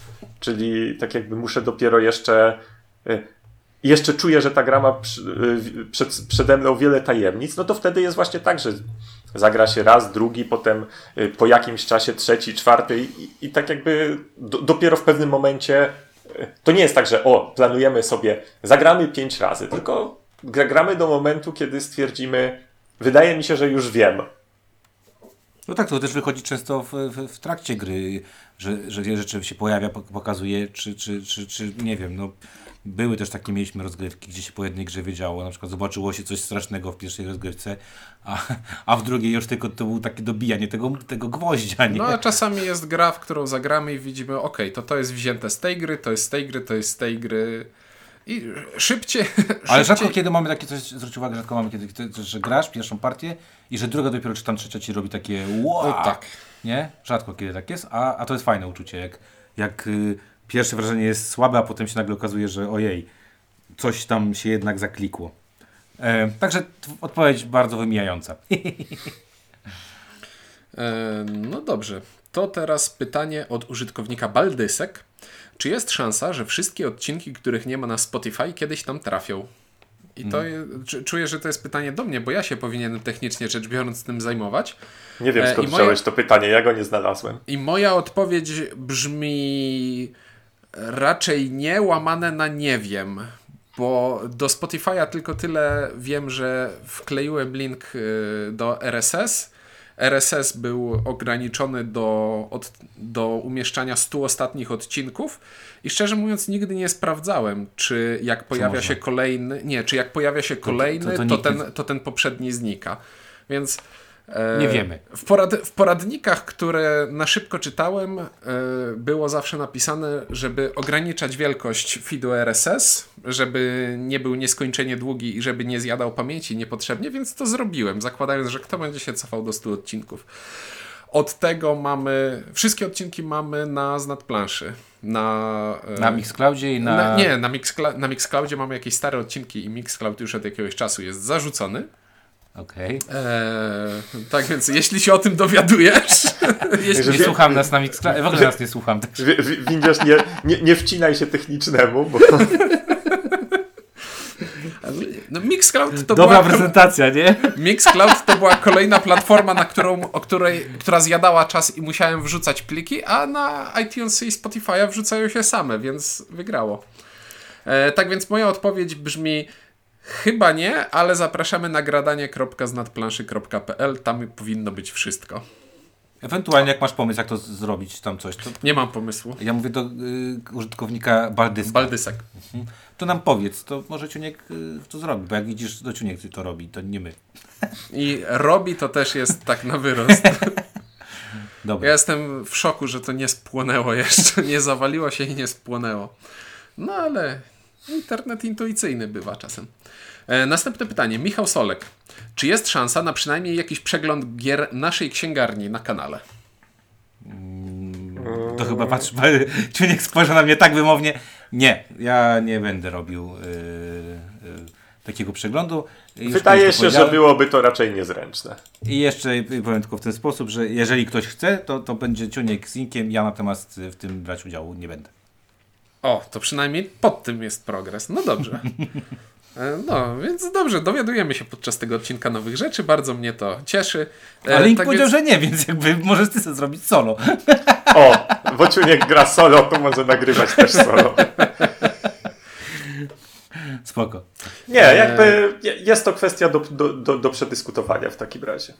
Czyli tak jakby muszę dopiero jeszcze. Y, Jeszcze czuję, że ta gra ma y, przed, przede mną wiele tajemnic, no to wtedy jest właśnie tak, że zagra się raz, drugi, potem y, po jakimś czasie trzeci, czwarty i, i tak jakby do, dopiero w pewnym momencie y, to nie jest tak, że o, planujemy sobie, zagramy pięć razy, tylko gra- gramy do momentu, kiedy stwierdzimy, wydaje mi się, że już wiem. No tak, to też wychodzi często w, w, w trakcie gry, że, że wiele rzeczy się pojawia, pok- pokazuje, czy, czy, czy, czy nie wiem, no były też takie, mieliśmy rozgrywki, gdzie się po jednej grze wiedziało, na przykład zobaczyło się coś strasznego w pierwszej rozgrywce, a, a w drugiej już tylko to było takie dobijanie tego, tego gwoździa, nie? No a czasami jest gra, w którą zagramy i widzimy, ok, to to jest wzięte z tej gry, to jest z tej gry, to jest z tej gry. I szybciej. Ale szybciej- rzadko kiedy mamy takie coś, zwróć uwagę, rzadko mamy kiedy, że grasz pierwszą partię i że druga dopiero czy tam trzecia ci robi takie wow, O, tak. nie? Rzadko kiedy tak jest, a, a to jest fajne uczucie, jak, jak y, pierwsze wrażenie jest słabe, a potem się nagle okazuje, że ojej, coś tam się jednak zaklikło. E, także odpowiedź bardzo wymijająca. E, No dobrze. To teraz pytanie od użytkownika Baldysek. Czy jest szansa, że wszystkie odcinki, których nie ma na Spotify, kiedyś tam trafią? I to je, czu- czuję, że to jest pytanie do mnie, bo ja się powinienem technicznie rzecz biorąc tym zajmować. Nie wiem E, skąd wziąłeś to pytanie, ja go nie znalazłem. I moja odpowiedź brzmi raczej nie, łamane na nie wiem. Bo do Spotify'a tylko tyle wiem, że wkleiłem link y, do RSS. RSS był ograniczony do, od, do umieszczania 100 ostatnich odcinków i szczerze mówiąc nigdy nie sprawdzałem, czy jak pojawia się kolejny, nie, czy jak pojawia się kolejny, to, to nikt nie- ten, to ten poprzedni znika. Więc Nie wiemy. w, porad, w poradnikach, które na szybko czytałem, e, było zawsze napisane, żeby ograniczać wielkość feedu RSS, żeby nie był nieskończenie długi i żeby nie zjadał pamięci niepotrzebnie, więc to zrobiłem, zakładając, że kto będzie się cofał do 100 odcinków. Od tego mamy, wszystkie odcinki mamy na znad planszy. Na, e, Na Mixcloudzie i na... na, nie, na, Mixcla- na Mixcloudzie mamy jakieś stare odcinki i Mixcloud już od jakiegoś czasu jest zarzucony. Okej. Eee, tak więc, jeśli się o tym dowiadujesz, jeśli, Nie słucham nas na Mixcloudzie, w ogóle nas nie słucham. Tak. Wi- wi- Windziarz, nie, nie, nie wcinaj się technicznemu, bo no Mixcloud to Dobra była, prezentacja, nie? Mixcloud to była kolejna platforma, na którą, o której, która zjadała czas i musiałem wrzucać pliki, a na iTunes i Spotify'a wrzucają się same, więc wygrało. E, tak więc moja odpowiedź brzmi chyba nie, ale zapraszamy na gradanie.znadplanszy.pl, tam powinno być wszystko. Ewentualnie jak masz pomysł, jak to zrobić, tam coś, to Nie mam pomysłu. ja mówię do y, użytkownika Baldyska. Baldysek. to nam powiedz, to może Ciuniek y, to zrobi, bo jak widzisz, to Ciuniek to robi, to nie my. I robi to też jest tak na wyrost. Dobra. Ja jestem w szoku, że to nie spłonęło jeszcze. Nie zawaliło się i nie spłonęło. No ale internet intuicyjny bywa czasem. E, następne pytanie. Michał Solek. Czy jest szansa na przynajmniej jakiś przegląd gier naszej księgarni na kanale? To chyba patrz, Ciuniek spojrzał na mnie tak wymownie. Nie, ja nie będę robił y, y, takiego przeglądu. Już wydaje się, że byłoby to raczej niezręczne. I jeszcze powiem tylko w ten sposób, że jeżeli ktoś chce, to, to będzie Ciuniek z Inkiem, ja natomiast w tym brać udziału nie będę. O, to przynajmniej pod tym jest progres. No dobrze. E, No, więc dobrze, dowiadujemy się podczas tego odcinka nowych rzeczy. Bardzo mnie to cieszy. E, Ale Ink tak powiedział, więc- że nie, więc jakby możesz ty sobie zrobić solo. O, Wociuniek gra solo, to może nagrywać też solo. Spoko. Nie, jakby je- jest to kwestia do, do, do, do przedyskutowania w takim razie.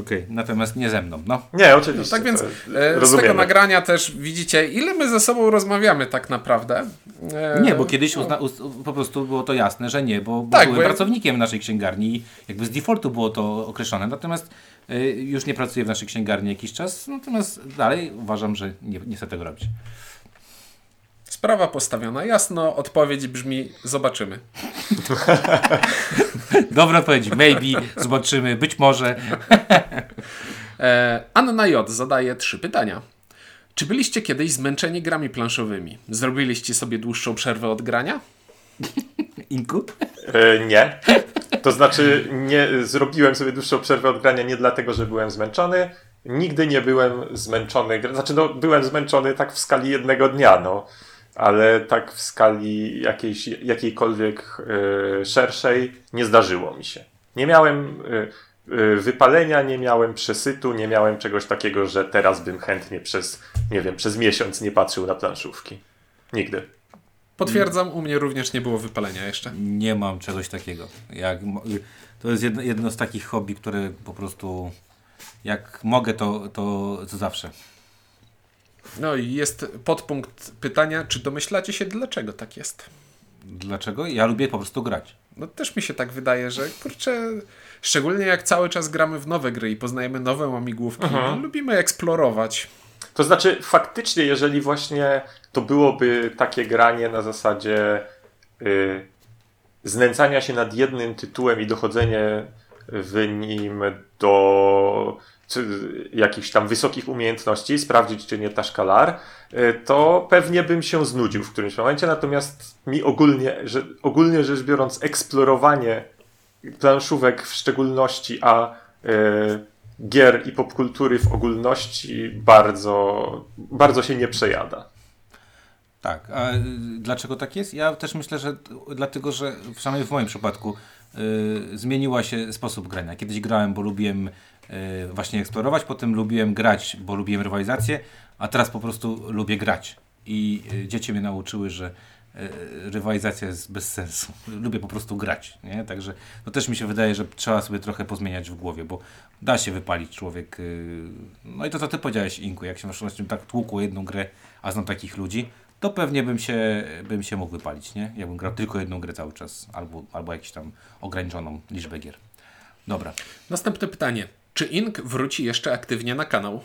Okej, natomiast nie ze mną, no. Nie, oczywiście. Tak więc e, z tego nagrania też widzicie, ile my ze sobą rozmawiamy tak naprawdę. E, Nie, bo kiedyś uzna, uz, po prostu było to jasne, że nie, bo, bo Tak, byłem bo pracownikiem naszej księgarni i jakby z defaultu było to określone. Natomiast y, już nie pracuję w naszej księgarni jakiś czas, natomiast dalej uważam, że nie, nie chcę tego robić. Sprawa postawiona jasno, odpowiedź brzmi zobaczymy. Dobra odpowiedź, maybe, zobaczymy, być może. E, Anna J. zadaje trzy pytania. Czy byliście kiedyś zmęczeni grami planszowymi? Zrobiliście sobie dłuższą przerwę od grania? Inku? E, nie. To znaczy, nie zrobiłem sobie dłuższą przerwę od grania nie dlatego, że byłem zmęczony. Nigdy nie byłem zmęczony. Znaczy, no, byłem zmęczony tak w skali jednego dnia, no. Ale tak w skali jakiejś, jakiejkolwiek e, szerszej nie zdarzyło mi się. Nie miałem e, e, wypalenia, nie miałem przesytu, nie miałem czegoś takiego, że teraz bym chętnie przez, nie wiem, przez miesiąc nie patrzył na planszówki. Nigdy. Potwierdzam, u mnie również nie było wypalenia jeszcze. Nie mam czegoś takiego. Jak, to jest jedno, jedno z takich hobby, które po prostu jak mogę, to, to, to zawsze. No i jest podpunkt pytania, czy domyślacie się, dlaczego tak jest? Dlaczego? Ja lubię po prostu grać. No też mi się tak wydaje, że kurczę, szczególnie jak cały czas gramy w nowe gry i poznajemy nowe łamigłówki, no, lubimy eksplorować. To znaczy, faktycznie, jeżeli właśnie to byłoby takie granie na zasadzie y, znęcania się nad jednym tytułem i dochodzenie w nim do czy, jakichś tam wysokich umiejętności, sprawdzić, czy nie taszkalar, y, to pewnie bym się znudził w którymś momencie. Natomiast mi ogólnie, że, ogólnie rzecz biorąc, eksplorowanie planszówek w szczególności, a y, gier i popkultury w ogólności bardzo, bardzo się nie przejada. Tak, a dlaczego tak jest? Ja też myślę, że dlatego, że przynajmniej w moim przypadku y, zmieniła się sposób grania. Kiedyś grałem, bo lubiłem właśnie eksplorować, potem lubiłem grać, bo lubiłem rywalizację, a teraz po prostu lubię grać. I y, dzieci mnie nauczyły, że y, rywalizacja jest bez sensu. Lubię po prostu grać, nie? Także to też mi się wydaje, że trzeba sobie trochę pozmieniać w głowie, bo da się wypalić człowiek. No i to co ty powiedziałeś, Inku, jak się na przykład tak tłukło jedną grę, a znam takich ludzi, to pewnie bym się, bym się mógł wypalić, nie? Jakbym grał tylko jedną grę cały czas, albo, albo jakąś tam ograniczoną liczbę gier. Dobra. Następne pytanie. Czy Ink wróci jeszcze aktywnie na kanał?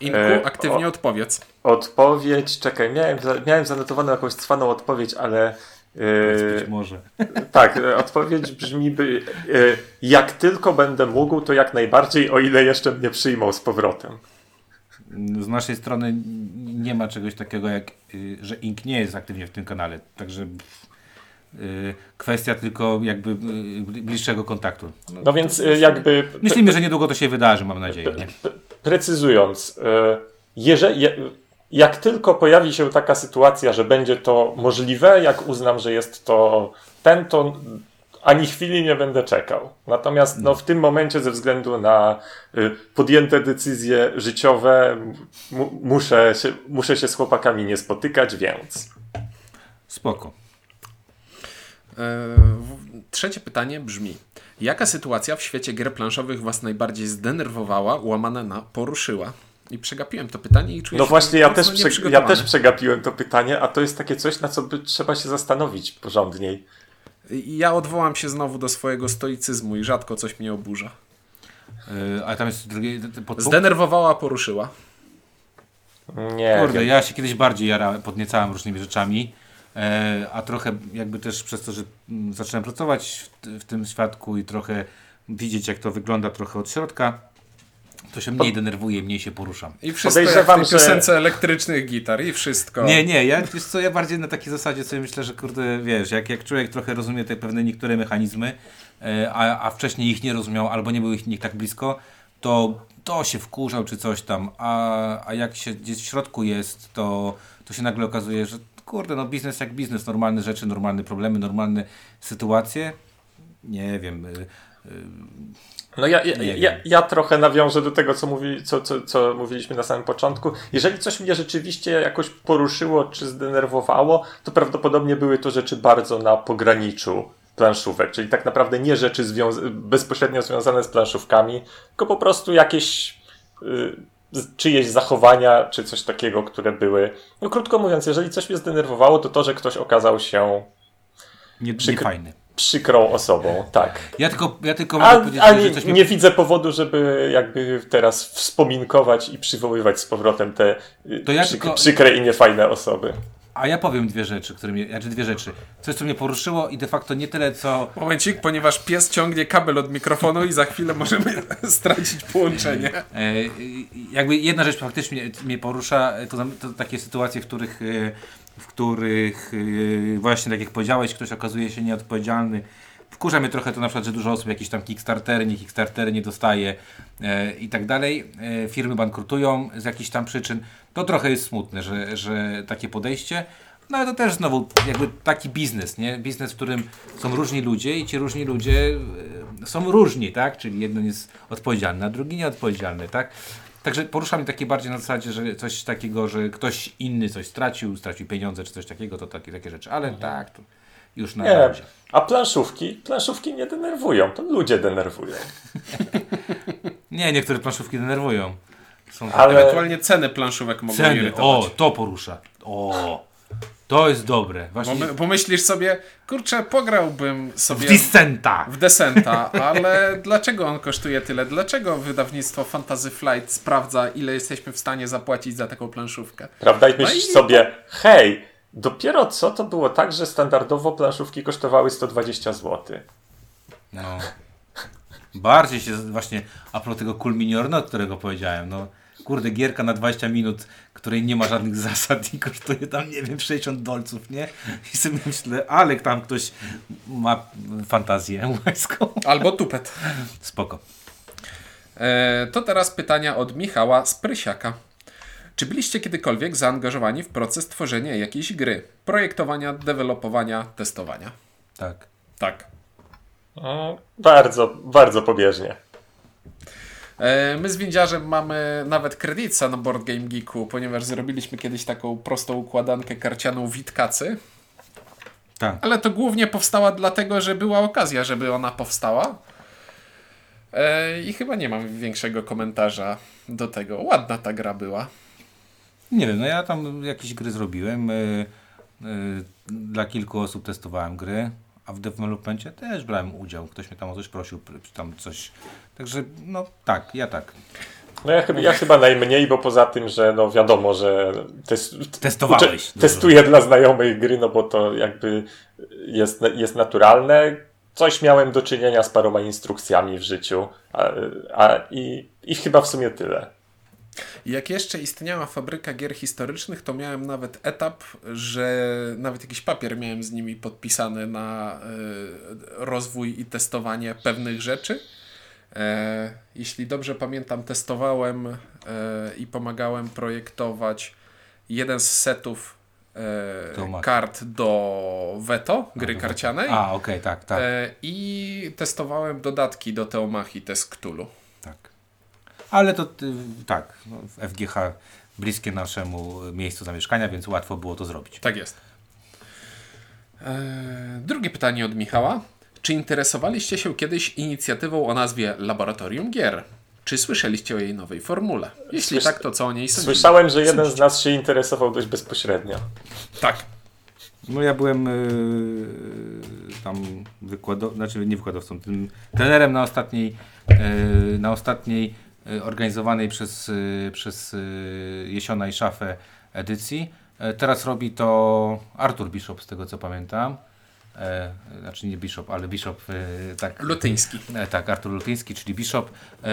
Inku, E, aktywnie o- odpowiedz. Odpowiedź, czekaj, miałem, miałem zanotowaną jakąś cwaną odpowiedź, ale Być yy, może. tak, e, odpowiedź brzmi, by, yy, jak tylko będę mógł, to jak najbardziej, o ile jeszcze mnie przyjmą z powrotem. Z naszej strony nie ma czegoś takiego, jak, y, że Ink nie jest aktywnie w tym kanale. Także pff, kwestia tylko jakby y, bliższego kontaktu. No, No więc yy, jakby myślimy, że niedługo to się wydarzy, mam nadzieję. Nie? precyzując, jeżeli, je- jak tylko pojawi się taka sytuacja, że będzie to możliwe, jak uznam, że jest to ten, to ani chwili nie będę czekał. Natomiast no, w tym momencie, ze względu na y, podjęte decyzje życiowe, mu, muszę, się, muszę się z chłopakami nie spotykać, więc. Spoko. E, Trzecie pytanie brzmi. Jaka sytuacja w świecie gier planszowych Was najbardziej zdenerwowała, łamane na poruszyła? I przegapiłem to pytanie i czuję No się właśnie, ja też, prze, ja też przegapiłem to pytanie, a to jest takie coś, na co by trzeba się zastanowić porządniej. Ja odwołam się znowu do swojego stoicyzmu i rzadko coś mnie oburza. Y, a tam jest drugi podpunkt? Zdenerwowała, poruszyła. Nie. Kurde, wiem. ja się kiedyś bardziej jarałem, podniecałem różnymi rzeczami, e, a trochę jakby też przez to, że mm, zacząłem pracować w, tym świadku i trochę widzieć jak to wygląda trochę od środka, to się mniej denerwuję, mniej się poruszam. I wszystko jak w Podejrzewam, tej że- piosence elektrycznych gitar i wszystko. Nie, nie, ja, wiesz co, ja bardziej na takiej zasadzie sobie myślę, że kurde, wiesz, jak, jak człowiek trochę rozumie te pewne niektóre mechanizmy, e, a, a wcześniej ich nie rozumiał, albo nie był ich nich tak blisko, to to się wkurzał czy coś tam, a, a jak się gdzieś w środku jest, to, to się nagle okazuje, że kurde, no biznes jak biznes, normalne rzeczy, normalne problemy, normalne sytuacje, nie wiem, y, No ja, ja, ja, ja trochę nawiążę do tego, co, mówi, co, co, co mówiliśmy na samym początku. Jeżeli coś mnie rzeczywiście jakoś poruszyło czy zdenerwowało, to prawdopodobnie były to rzeczy bardzo na pograniczu planszówek, czyli tak naprawdę nie rzeczy związ- bezpośrednio związane z planszówkami, tylko po prostu jakieś y, z- czyjeś zachowania, czy coś takiego, które były. No krótko mówiąc, jeżeli coś mnie zdenerwowało, to to, że ktoś okazał się Nie, nie Przykro- fajny. przykrą osobą, tak. Ja tylko, ja tylko mogę A, powiedzieć, a nie, nie widzę powodu, żeby jakby teraz wspominkować i przywoływać z powrotem te y, To ja przyk- tylko- przykre i niefajne osoby. A ja powiem dwie rzeczy, które mnie, znaczy dwie rzeczy. Coś, co mnie poruszyło i de facto nie tyle, co... Momencik, ponieważ pies ciągnie kabel od mikrofonu i za chwilę możemy stracić połączenie. E, jakby jedna rzecz faktycznie mnie, porusza, to, to takie sytuacje, w których, e, w których e, właśnie tak jak powiedziałeś, ktoś okazuje się nieodpowiedzialny. Wkurza mnie trochę to na przykład, że dużo osób jakieś tam Kickstartery, nie Kickstartery nie dostaje e, i tak dalej. E, firmy bankrutują z jakichś tam przyczyn. To trochę jest smutne, że, że takie podejście. No ale to też znowu jakby taki biznes, nie? Biznes, w którym są różni ludzie i ci różni ludzie e, są różni, tak? Czyli jeden jest odpowiedzialny, a drugi nieodpowiedzialny, tak? Także porusza mnie takie bardziej na zasadzie, że coś takiego, że ktoś inny coś stracił, stracił pieniądze czy coś takiego, to takie, takie rzeczy. Ale tak, to już na Nie. razie. A planszówki? Planszówki nie denerwują, to ludzie denerwują. Nie, niektóre planszówki denerwują. Są Ale Ewentualnie ceny planszówek mogą ceny. irytować. O, to porusza. O, to jest dobre. Właśnie Pomy- Pomyślisz sobie, kurczę, pograłbym w sobie Dissenta. w Descenta, ale dlaczego on kosztuje tyle? Dlaczego wydawnictwo Fantasy Flight sprawdza, ile jesteśmy w stanie zapłacić za taką planszówkę? prawda? I No myślisz i- sobie, hej, dopiero co to było tak, że standardowo planszówki kosztowały 120 zł. No. Bardziej się właśnie a propos tego Cool Mini or Not, którego powiedziałem, no kurde, gierka na 20 minut, której nie ma żadnych zasad i kosztuje tam, nie wiem, 60 dolców, nie? I sobie myślę, ale tam ktoś ma fantazję łaską. Albo tupet. Spoko. E, to teraz pytania od Michała z Prysiaka. Czy byliście kiedykolwiek zaangażowani w proces tworzenia jakiejś gry? Projektowania, dewelopowania, testowania? Tak. Tak. Mm, Bardzo, bardzo pobieżnie. E, My z Windziarzem mamy nawet kredytsa na Board Game Geeku, ponieważ zrobiliśmy kiedyś taką prostą układankę karcianą Witkacy, Tak. ale to głównie powstała dlatego, że była okazja, żeby ona powstała. E, I chyba nie mam większego komentarza do tego. Ładna ta gra była. Nie wiem, no ja tam jakieś gry zrobiłem. y, y, Dla kilku osób testowałem gry, a w developmencie też brałem udział. Ktoś mnie tam o coś prosił, pr- czy tam coś. Także, no tak, ja tak. No ja, chyba- ja chyba najmniej, bo poza tym, że no wiadomo, że test, Testowałeś. uczę- testuję dla znajomych gry, no bo to jakby jest, jest naturalne. Coś miałem do czynienia z paroma instrukcjami w życiu, a, a, i, i chyba w sumie tyle. Jak jeszcze istniała fabryka gier historycznych, to miałem nawet etap, że nawet jakiś papier miałem z nimi podpisany na y, rozwój i testowanie pewnych rzeczy. E, jeśli dobrze pamiętam, testowałem e, i pomagałem projektować jeden z setów e, kart do Veto, gry karcianej. A, okej, tak, tak, E, I testowałem dodatki do Teomachi Test Cthulhu. Ale to y, tak, no, w FGH bliskie naszemu miejscu zamieszkania, więc łatwo było to zrobić. Tak jest. Eee, drugie pytanie od Michała. Czy interesowaliście się kiedyś inicjatywą o nazwie Laboratorium Gier? Czy słyszeliście o jej nowej formule? Jeśli tak, to co o niej sądzicie? Słyszałem, że jeden z nas się interesował dość bezpośrednio. Tak. No ja byłem y, tam wykładowcą, znaczy nie wykładowcą, tym trenerem na ostatniej, y, na ostatniej organizowanej przez, y, przez y, Jesiona i Szafę edycji. E, teraz robi to Artur Bishop, z tego co pamiętam. E, znaczy nie Bishop, ale Bishop, y, tak. Lutyński. E, Tak, Artur Lutyński, czyli Bishop. E,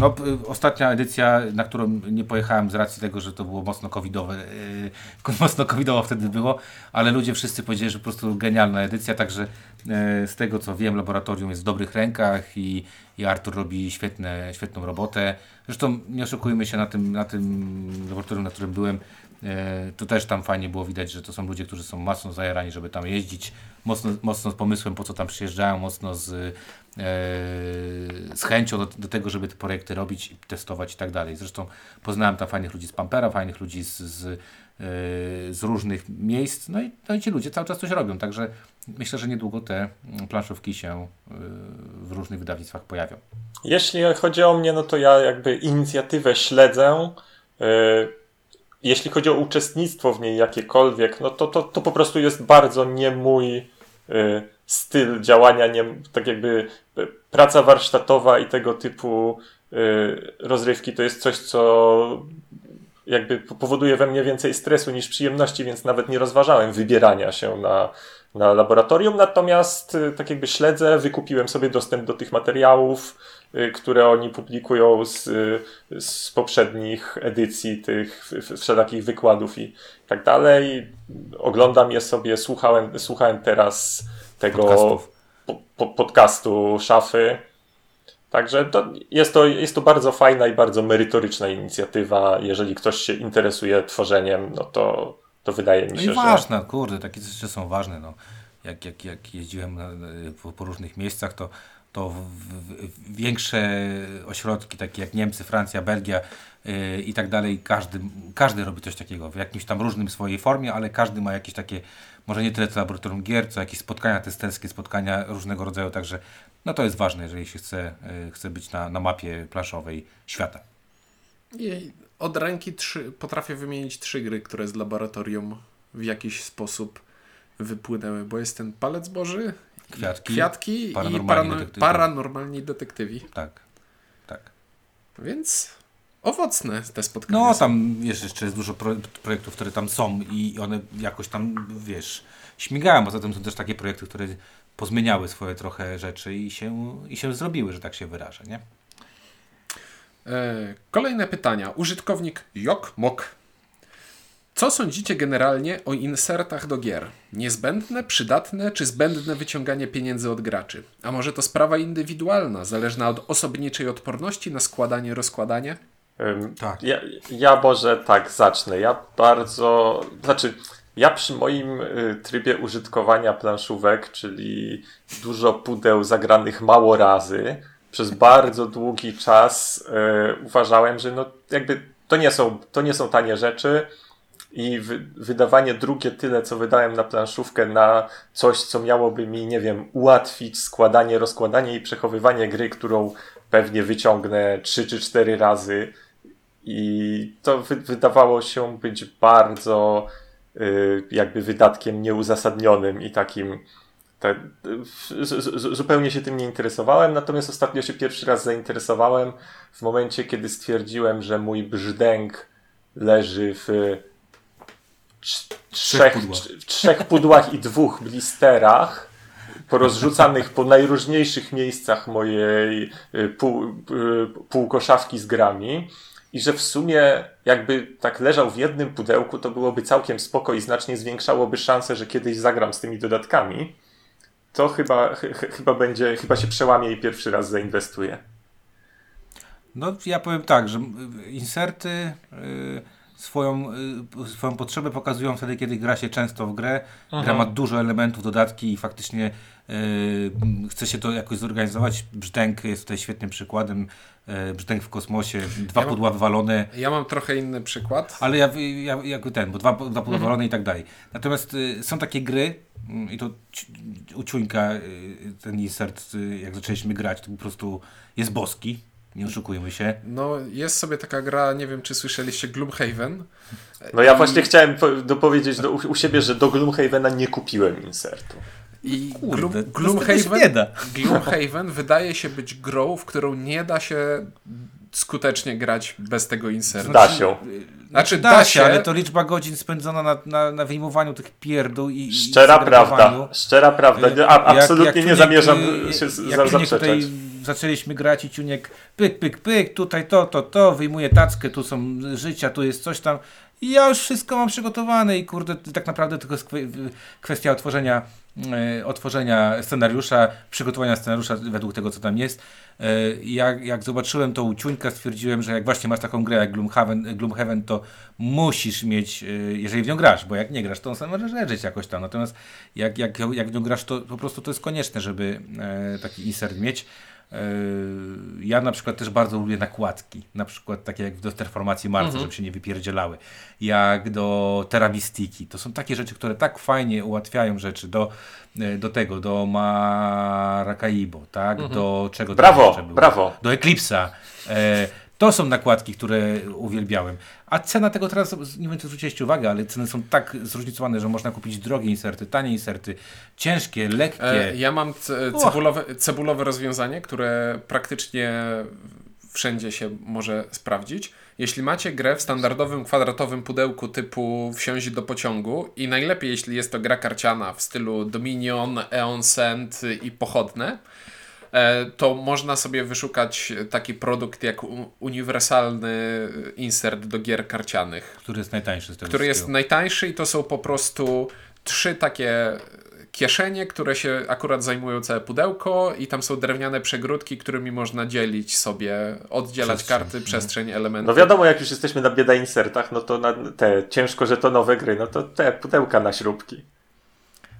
No, ostatnia edycja, na którą nie pojechałem z racji tego, że to było mocno covidowe, e, mocno covidowo wtedy było, ale ludzie wszyscy powiedzieli, że po prostu genialna edycja, także E, Z tego co wiem, laboratorium jest w dobrych rękach i, i Artur robi świetne, świetną robotę. Zresztą nie oszukujmy się na tym, na tym laboratorium, na którym byłem. e, To też tam fajnie było widać, że to są ludzie, którzy są mocno zajarani, żeby tam jeździć, mocno, mocno z pomysłem, po co tam przyjeżdżają, mocno z, e, z chęcią do, do tego, żeby te projekty robić testować i tak dalej. Zresztą poznałem tam fajnych ludzi z Pampera, fajnych ludzi z, z, e, z różnych miejsc, no i, no i ci ludzie cały czas coś robią, także myślę, że niedługo te mm, planszówki się e, w różnych wydawnictwach pojawią. Jeśli chodzi o mnie, no to ja jakby inicjatywę śledzę. Yy, Jeśli chodzi o uczestnictwo w niej jakiekolwiek, no to, to, to po prostu jest bardzo nie mój yy, styl działania, nie, tak jakby y, praca warsztatowa i tego typu yy, rozrywki to jest coś, co jakby powoduje we mnie więcej stresu niż przyjemności, więc nawet nie rozważałem wybierania się na, na laboratorium. Natomiast y, tak jakby śledzę, wykupiłem sobie dostęp do tych materiałów, y, które oni publikują z, y, z poprzednich edycji tych wszelakich wykładów i tak dalej. Oglądam je sobie, słuchałem, słuchałem teraz tego po, po, podcastu Szafy. Także to jest, to jest to bardzo fajna i bardzo merytoryczna inicjatywa. Jeżeli ktoś się interesuje tworzeniem, no to, to wydaje mi No się, i że. ważne, kurde, takie rzeczy są ważne. No. Jak, jak, jak jeździłem po, po różnych miejscach, to, to w, w, większe ośrodki, takie jak Niemcy, Francja, Belgia yy, i tak dalej, każdy, każdy robi coś takiego w jakimś tam różnym swojej formie, ale każdy ma jakieś takie, może nie tyle co laboratorium gier, co jakieś spotkania testerskie, spotkania różnego rodzaju, także no to jest ważne, jeżeli się chce, yy, chce być na, na mapie planszowej świata. I od ręki trzy, potrafię wymienić trzy gry, które z laboratorium w jakiś sposób wypłynęły, bo jest ten palec Boży, Kwiatki, kwiatki i Paranormalni parano- detektywi. paranormalni detektywi. Tak, tak. Więc owocne te spotkania. No, tam wiesz, jeszcze jest dużo pro, projektów, które tam są i one jakoś tam, wiesz, śmigają. Poza tym są też takie projekty, które pozmieniały swoje trochę rzeczy i się, i się zrobiły, że tak się wyrażę, nie? E, kolejne pytania. Użytkownik Jok Mok. Co sądzicie generalnie o insertach do gier? Niezbędne, przydatne czy zbędne wyciąganie pieniędzy od graczy? A może to sprawa indywidualna, zależna od osobniczej odporności na składanie, rozkładanie? Ym, Tak. Ja, ja może tak zacznę. Ja bardzo. Znaczy, ja przy moim y, trybie użytkowania planszówek, czyli dużo pudeł zagranych mało razy, przez bardzo długi czas y, uważałem, że no jakby to nie są, to nie są tanie rzeczy. I wy, wydawanie drugie tyle, co wydałem na planszówkę, na coś, co miałoby mi, nie wiem, ułatwić składanie, rozkładanie i przechowywanie gry, którą pewnie wyciągnę trzy czy cztery razy. I to wy, wydawało się być bardzo y, jakby wydatkiem nieuzasadnionym i takim. Te, zupełnie się tym nie interesowałem, natomiast ostatnio się pierwszy raz zainteresowałem w momencie, kiedy stwierdziłem, że mój brzdęk leży w trzech, w trzech pudłach i dwóch blisterach, porozrzucanych po najróżniejszych miejscach mojej y, pół, y, półkoszawki z grami. I że w sumie jakby tak leżał w jednym pudełku, to byłoby całkiem spoko i znacznie zwiększałoby szanse, że kiedyś zagram z tymi dodatkami. To chyba, ch- ch- chyba będzie, chyba się przełamie i pierwszy raz zainwestuję. No, ja powiem tak, że inserty y, swoją, y, swoją potrzebę pokazują wtedy, kiedy gra się często w grę. Gra ma dużo elementów, dodatki i faktycznie y, chce się to jakoś zorganizować. Brzdęk jest tutaj świetnym przykładem. Y, brzdęk w kosmosie, dwa Ja mam- pudła wywalone. Ja mam trochę inny przykład. Ale ja, ja jako ten, bo dwa, dwa podawalone i tak dalej. Natomiast y, są takie gry, mm, i to u Ciuńka y, ten insert, y, jak zaczęliśmy grać, to po prostu jest boski. Nie oszukujmy się. No, jest sobie taka gra, nie wiem czy słyszeliście, Gloomhaven. No ja właśnie chciałem po- dopowiedzieć do, u, u siebie, że do Gloomhavena nie kupiłem insertu. I Kurde, się Gloomhaven, nie da. Gloomhaven wydaje się być grą, w którą nie da się skutecznie grać bez tego insertu. Da się. Znaczy, Da, się, ale to liczba godzin spędzona na, na, na wyjmowaniu tych pierdół i i Szczera segregowaniu. prawda. Szczera prawda. Nie, a, Jak- absolutnie jak nie zamierzam się jak zaprzeczać. tutaj zaczęliśmy grać i Ciuniek pyk, pyk, pyk, tutaj to, to, to, wyjmuje tackę, tu są życia, tu jest coś tam. I ja już wszystko mam przygotowane i kurde, tak naprawdę tylko jest kwe- kwestia otworzenia e, otworzenia scenariusza, przygotowania scenariusza według tego, co tam jest. E, Jak, jak zobaczyłem tą ciuńkę, stwierdziłem, że jak właśnie masz taką grę jak Gloomhaven, Gloomhaven to musisz mieć, e, jeżeli w nią grasz, bo jak nie grasz, to on sam może leżeć jakoś tam. Natomiast jak, jak, jak w nią grasz, to po prostu to jest konieczne, żeby taki insert mieć. Yy, Ja na przykład też bardzo lubię nakładki, na przykład takie jak do Terformacji Marsa, żeby się nie wypierdzielały, jak do Terabistiki. To są takie rzeczy, które tak fajnie ułatwiają rzeczy do, yy, do tego, do Maracaibo, tak? Do czego tam Brawo, jeszcze było? brawo. Do Eclipse'a. E, To są nakładki, które uwielbiałem. A cena tego teraz, nie wiem czy uwagę, ale ceny są tak zróżnicowane, że można kupić drogie inserty, tanie inserty, ciężkie, lekkie. E, Ja mam ce- cebulowe, cebulowe rozwiązanie, które praktycznie wszędzie się może sprawdzić. Jeśli macie grę w standardowym kwadratowym pudełku typu wsiąść do pociągu i najlepiej jeśli jest to gra karciana w stylu Dominion, Eon Send i pochodne, to można sobie wyszukać taki produkt jak uniwersalny insert do gier karcianych który jest najtańszy z tego który jest najtańszy i to są po prostu trzy takie kieszenie, które się akurat zajmują całe pudełko i tam są drewniane przegródki, którymi można dzielić sobie, oddzielać Przestrzeń, karty, przestrzeń, elementy. No wiadomo, jak już jesteśmy na bieda insertach, no to na te ciężko żetonowe gry, no to te pudełka na śrubki.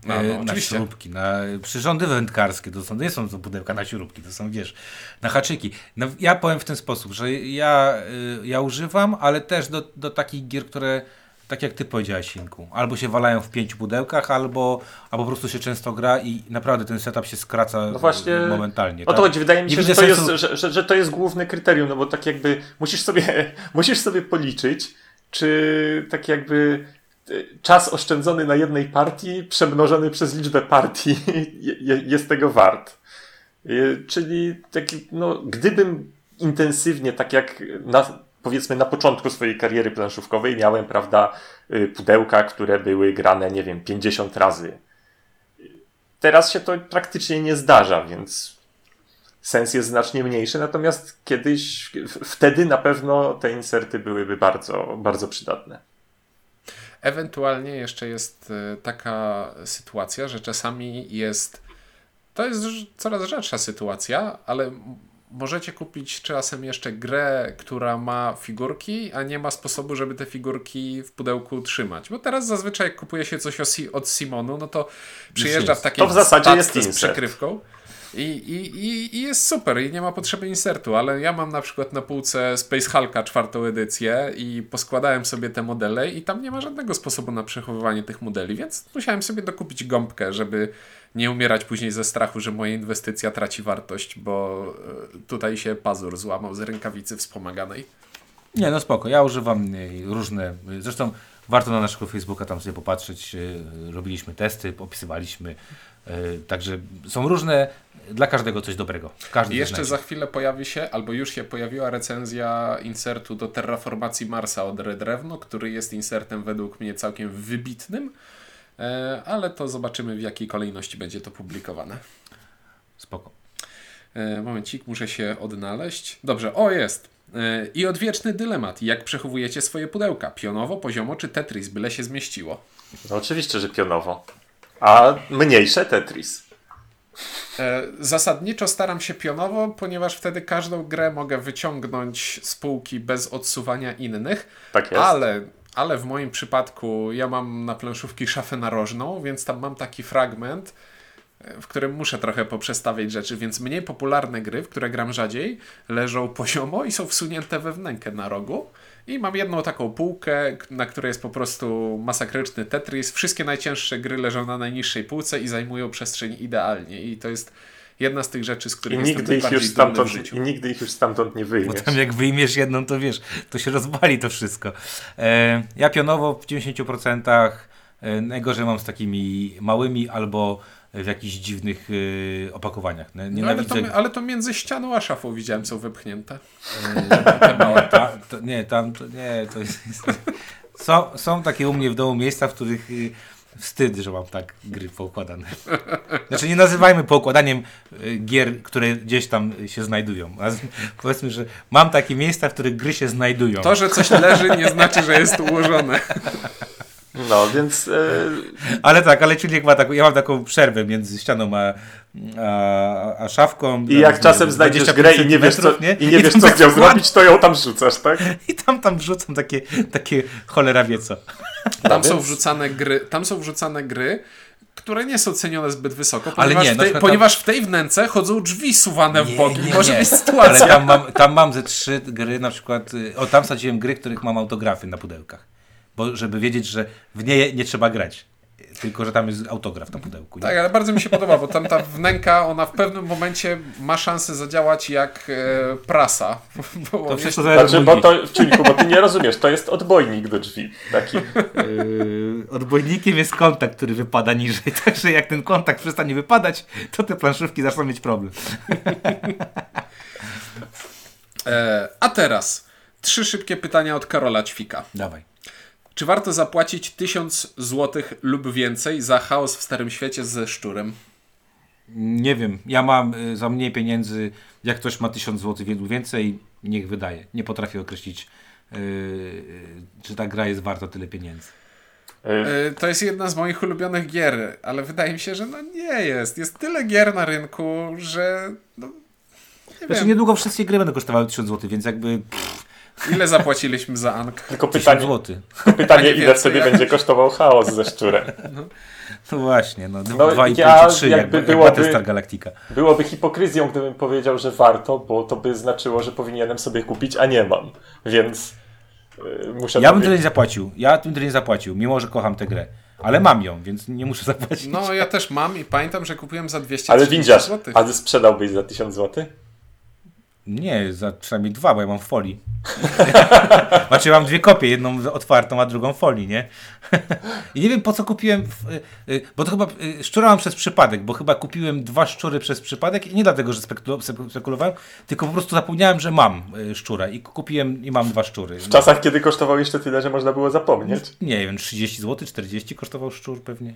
No, no, na oczywiście. śrubki, na przyrządy wędkarskie, to są, nie są to pudełka na śrubki, to są, wiesz, na haczyki. No, ja powiem w ten sposób, że ja, y, ja używam, ale też do, do takich gier, które, tak jak ty powiedziałeś, Sinku, albo się walają w pięciu pudełkach, albo, albo po prostu się często gra i naprawdę ten setup się skraca No właśnie, momentalnie. O to tak? chodzi, wydaje mi się, że to, jest, sensu- że, że, że to jest główne kryterium, no bo tak jakby musisz sobie, musisz sobie policzyć, czy tak jakby czas oszczędzony na jednej partii przemnożony przez liczbę partii je- je- jest tego wart. Y, Czyli taki, no, gdybym intensywnie, tak jak na, powiedzmy na początku swojej kariery planszówkowej miałem, prawda, y, pudełka, które były grane, nie wiem, 50 razy. Teraz się to praktycznie nie zdarza, więc sens jest znacznie mniejszy, natomiast kiedyś, wtedy na pewno te inserty byłyby bardzo, bardzo przydatne. Ewentualnie jeszcze jest e, taka sytuacja, że czasami jest. To jest coraz rzadsza sytuacja, ale możecie kupić czasem jeszcze grę, która ma figurki, a nie ma sposobu, żeby te figurki w pudełku trzymać. Bo teraz zazwyczaj jak kupuje się coś od Simonu, no to przyjeżdża w takiej To w zasadzie jest z przykrywką. I, i, i, jest super, i nie ma potrzeby insertu, ale ja mam na przykład na półce Space Hulka czwartą edycję i poskładałem sobie te modele i tam nie ma żadnego sposobu na przechowywanie tych modeli, więc musiałem sobie dokupić gąbkę, żeby nie umierać później ze strachu, że moja inwestycja traci wartość, bo e, tutaj się pazur złamał z rękawicy wspomaganej. Nie, no spoko. Ja używam różne. Zresztą warto na naszego Facebooka tam sobie popatrzeć. y, Robiliśmy testy, opisywaliśmy. Y, Także są różne, dla każdego coś dobrego. Każdy jeszcze znajdzie. za chwilę pojawi się, albo już się pojawiła recenzja insertu do Terraformacji Marsa od Redrewno, który jest insertem według mnie całkiem wybitnym, e, ale to zobaczymy w jakiej kolejności będzie to publikowane. Spoko. E, Momencik, muszę się odnaleźć. Dobrze, o jest. E, I odwieczny dylemat. Jak przechowujecie swoje pudełka? Pionowo, poziomo czy Tetris, byle się zmieściło? No oczywiście, że pionowo. A mniejsze Tetris. E, Zasadniczo staram się pionowo, ponieważ wtedy każdą grę mogę wyciągnąć z półki bez odsuwania innych. Tak jest. Ale, ale w moim przypadku ja mam na planszówki szafę narożną, więc tam mam taki fragment, e, w którym muszę trochę poprzestawiać rzeczy, więc mniej popularne gry, w które gram rzadziej, leżą poziomo i są wsunięte we wnękę na rogu. I mam jedną taką półkę, na której jest po prostu masakryczny Tetris. Wszystkie najcięższe gry leżą na najniższej półce i zajmują przestrzeń idealnie. I to jest jedna z tych rzeczy, z I których jestem nigdy, ich już stamtąd, życiu. I nigdy ich już stamtąd nie Bo wyjmiesz. tam jak wyjmiesz jedną, to wiesz, to się rozwali to wszystko. E, ja pionowo w 90%, e, najgorzej mam z takimi małymi albo w jakichś dziwnych e, opakowaniach. Nie- No, ale, to, ale to między ścianą a szafą widziałem, są wepchnięte. Te małe, ta, to, nie, tam, to, nie, to jest... Są, są takie u mnie w domu miejsca, w których y, wstyd, że mam tak gry poukładane. Znaczy nie nazywajmy poukładaniem y, gier, które gdzieś tam y, się znajdują. Powiedzmy, że mam takie miejsca, w których gry się znajdują. To, że coś leży, nie znaczy, że jest ułożone. No, więc e, Ale tak, ale czujnik ma taką, ja mam taką przerwę między ścianą a, a, a szafką. i jak czasem nie, znajdziesz 25 grę i nie wiesz co, centymetrów, i nie wiesz, tam co tak wkład- zrobić, to ją tam rzucasz, tak? I tam tam wrzucam takie, takie cholera wie co. Tam No są wrzucane gry, tam są wrzucane gry, które nie są cenione zbyt wysoko, Ale ponieważ, nie, w, tej, przykład tam- ponieważ w tej wnęce chodzą drzwi suwane w boki. Nie, Może nie. być sytuacja. Ale tam mam, tam mam ze trzy gry, na przykład, y, o tam sadziłem gry, których mam autografy na pudełkach. Bo żeby wiedzieć, że w nie nie trzeba grać. Tylko, że tam jest autograf na pudełku. nie? Tak, ale bardzo mi się podoba, bo tam ta wnęka, ona w pewnym momencie ma szansę zadziałać jak e, prasa. Bo To wszystko jest- zależy Znaczy, bo to, Ciuńku, bo ty nie rozumiesz, to jest odbojnik do drzwi. Taki. Yy, odbojnikiem jest kontakt, który wypada niżej. Także jak ten kontakt przestanie wypadać, to te planszówki zaczną mieć problem. E, a teraz trzy szybkie pytania od Karola Ćwika. Dawaj. Czy warto zapłacić 1000 zł lub więcej za chaos w Starym Świecie ze szczurem? Nie wiem, ja mam y, za mniej pieniędzy, jak ktoś ma 1000 zł lub więcej, niech wydaje. Nie potrafię określić, yy, czy ta gra jest warta tyle pieniędzy. E, E, to jest jedna z moich ulubionych gier, ale wydaje mi się, że no nie jest. Jest tyle gier na rynku, że no, nie Znaczy wiem. niedługo wszystkie gry będą kosztowały 1000 zł, więc jakby Ile zapłaciliśmy za Ank? Tylko 1000 pytanie, zł. tylko pytanie nie ile wtedy jak- będzie kosztował chaos ze szczurem. No właśnie, no, No, 2,5 ja czy 3 jakby jak, byłoby- Battlestar Galactica. Byłoby hipokryzją, gdybym powiedział, że warto, bo to by znaczyło, że powinienem sobie kupić, a nie mam. Więc e, muszę Ja bym tyle powiedzieć. nie zapłacił. Ja bym tyle nie zapłacił, mimo że kocham tę grę. Ale mam ją, więc nie muszę zapłacić. No ja też mam i pamiętam, że kupiłem za 200 Ale windziarz, zł. a ty sprzedałbyś za 1000 zł? Nie, za przynajmniej dwa, bo ja mam w folii. znaczy mam dwie kopie, jedną otwartą, a drugą w folii, nie? I nie wiem po co kupiłem, y, y, bo to chyba y, szczura mam przez przypadek, bo chyba kupiłem dwa szczury przez przypadek i nie dlatego, że spekulo- spekulowałem, tylko po prostu zapomniałem, że mam szczura i kupiłem i mam dwa szczury. W czasach, kiedy kosztował jeszcze tyle, że można było zapomnieć. Nie wiem, 30 zł, 40 kosztował szczur pewnie.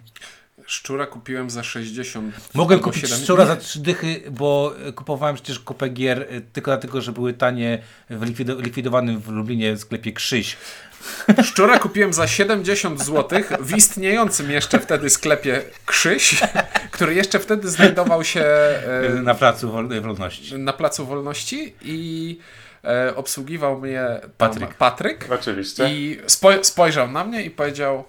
Szczura kupiłem za 60. Mogłem kupić 7. szczura za trzy dychy, bo kupowałem przecież kupę gier e, tylko dlatego, że były tanie w likwido- likwidowanym w Lublinie sklepie Krzyś. Szczura kupiłem za 70 zł w istniejącym jeszcze wtedy sklepie Krzyś, który jeszcze wtedy znajdował się e, na placu Wol- Wolności. na Placu Wolności i e, obsługiwał mnie Patryk. Patryk Oczywiście. i spo, spojrzał na mnie i powiedział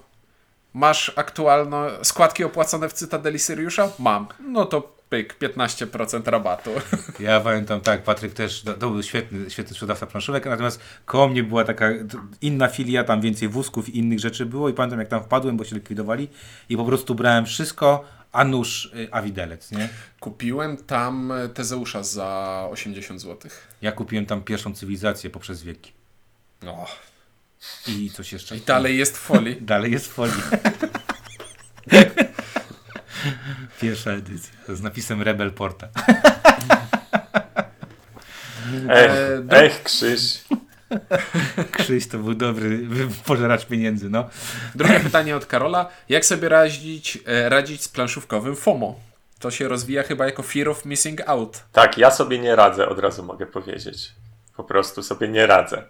masz aktualno składki opłacone w Cytadeli Syriusza? Mam. No to pyk, 15% rabatu. Ja pamiętam, tak, Patryk też, to, był świetny, świetny sprzedawca planszówek, natomiast koło mnie była taka inna filia, tam więcej wózków i innych rzeczy było i pamiętam jak tam wpadłem, bo się likwidowali i po prostu brałem wszystko, a nóż, y, a widelec, nie? Kupiłem tam Tezeusza za 80 zł. Ja kupiłem tam pierwszą cywilizację poprzez wieki. No. I coś jeszcze. I dalej jest w folii. Dalej jest w folii. Pierwsza edycja z napisem Rebel Porta. Ech, E, do- ech, Krzyś. Krzyś to był dobry pożeracz pieniędzy, no. Drugie pytanie od Karola. Jak sobie radzić, e, radzić z planszówkowym FOMO? To się rozwija chyba jako Fear of Missing Out. Tak, ja sobie nie radzę, od razu mogę powiedzieć. Po prostu sobie nie radzę.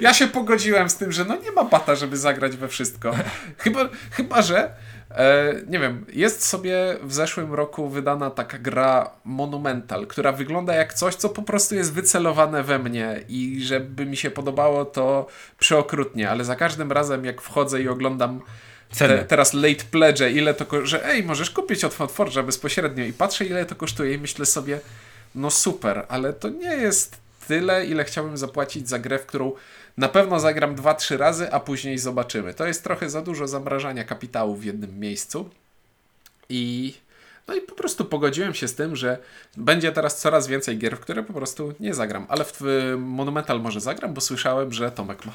Ja się pogodziłem z tym, że no nie ma bata, żeby zagrać we wszystko. Chyba, chyba że, e, nie wiem, jest sobie w zeszłym roku wydana taka gra Monumental, która wygląda jak coś, co po prostu jest wycelowane we mnie i żeby mi się podobało to przeokrutnie, ale za każdym razem jak wchodzę i oglądam te, teraz late pledge, ile to, że ej, możesz kupić od Forge'a bezpośrednio i patrzę ile to kosztuje i myślę sobie, no super, ale to nie jest tyle, ile chciałbym zapłacić za grę, w którą na pewno zagram 2-3 razy, a później zobaczymy. To jest trochę za dużo zamrażania kapitału w jednym miejscu. I no i po prostu pogodziłem się z tym, że będzie teraz coraz więcej gier, w które po prostu nie zagram. Ale w, Monumental może zagram, bo słyszałem, że Tomek ma.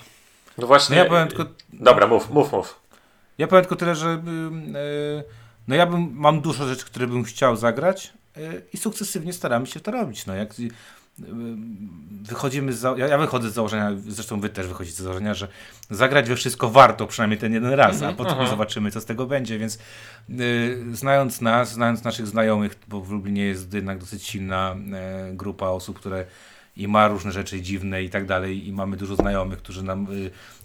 No właśnie. No ja powiem tylko, Dobra, mów, mów, mów. ja powiem tylko tyle, że ym, y, no ja bym, mam dużo rzeczy, które bym chciał zagrać y, i sukcesywnie staramy się to robić. No jak y, wychodzimy z, ja, ja wychodzę z założenia, zresztą wy też wychodzicie z założenia, że zagrać we wszystko warto przynajmniej ten jeden raz, a potem zobaczymy, co z tego będzie, więc y, znając nas, znając naszych znajomych, bo w Lublinie jest jednak dosyć silna e, grupa osób, które i ma różne rzeczy dziwne i tak dalej i mamy dużo znajomych, którzy nam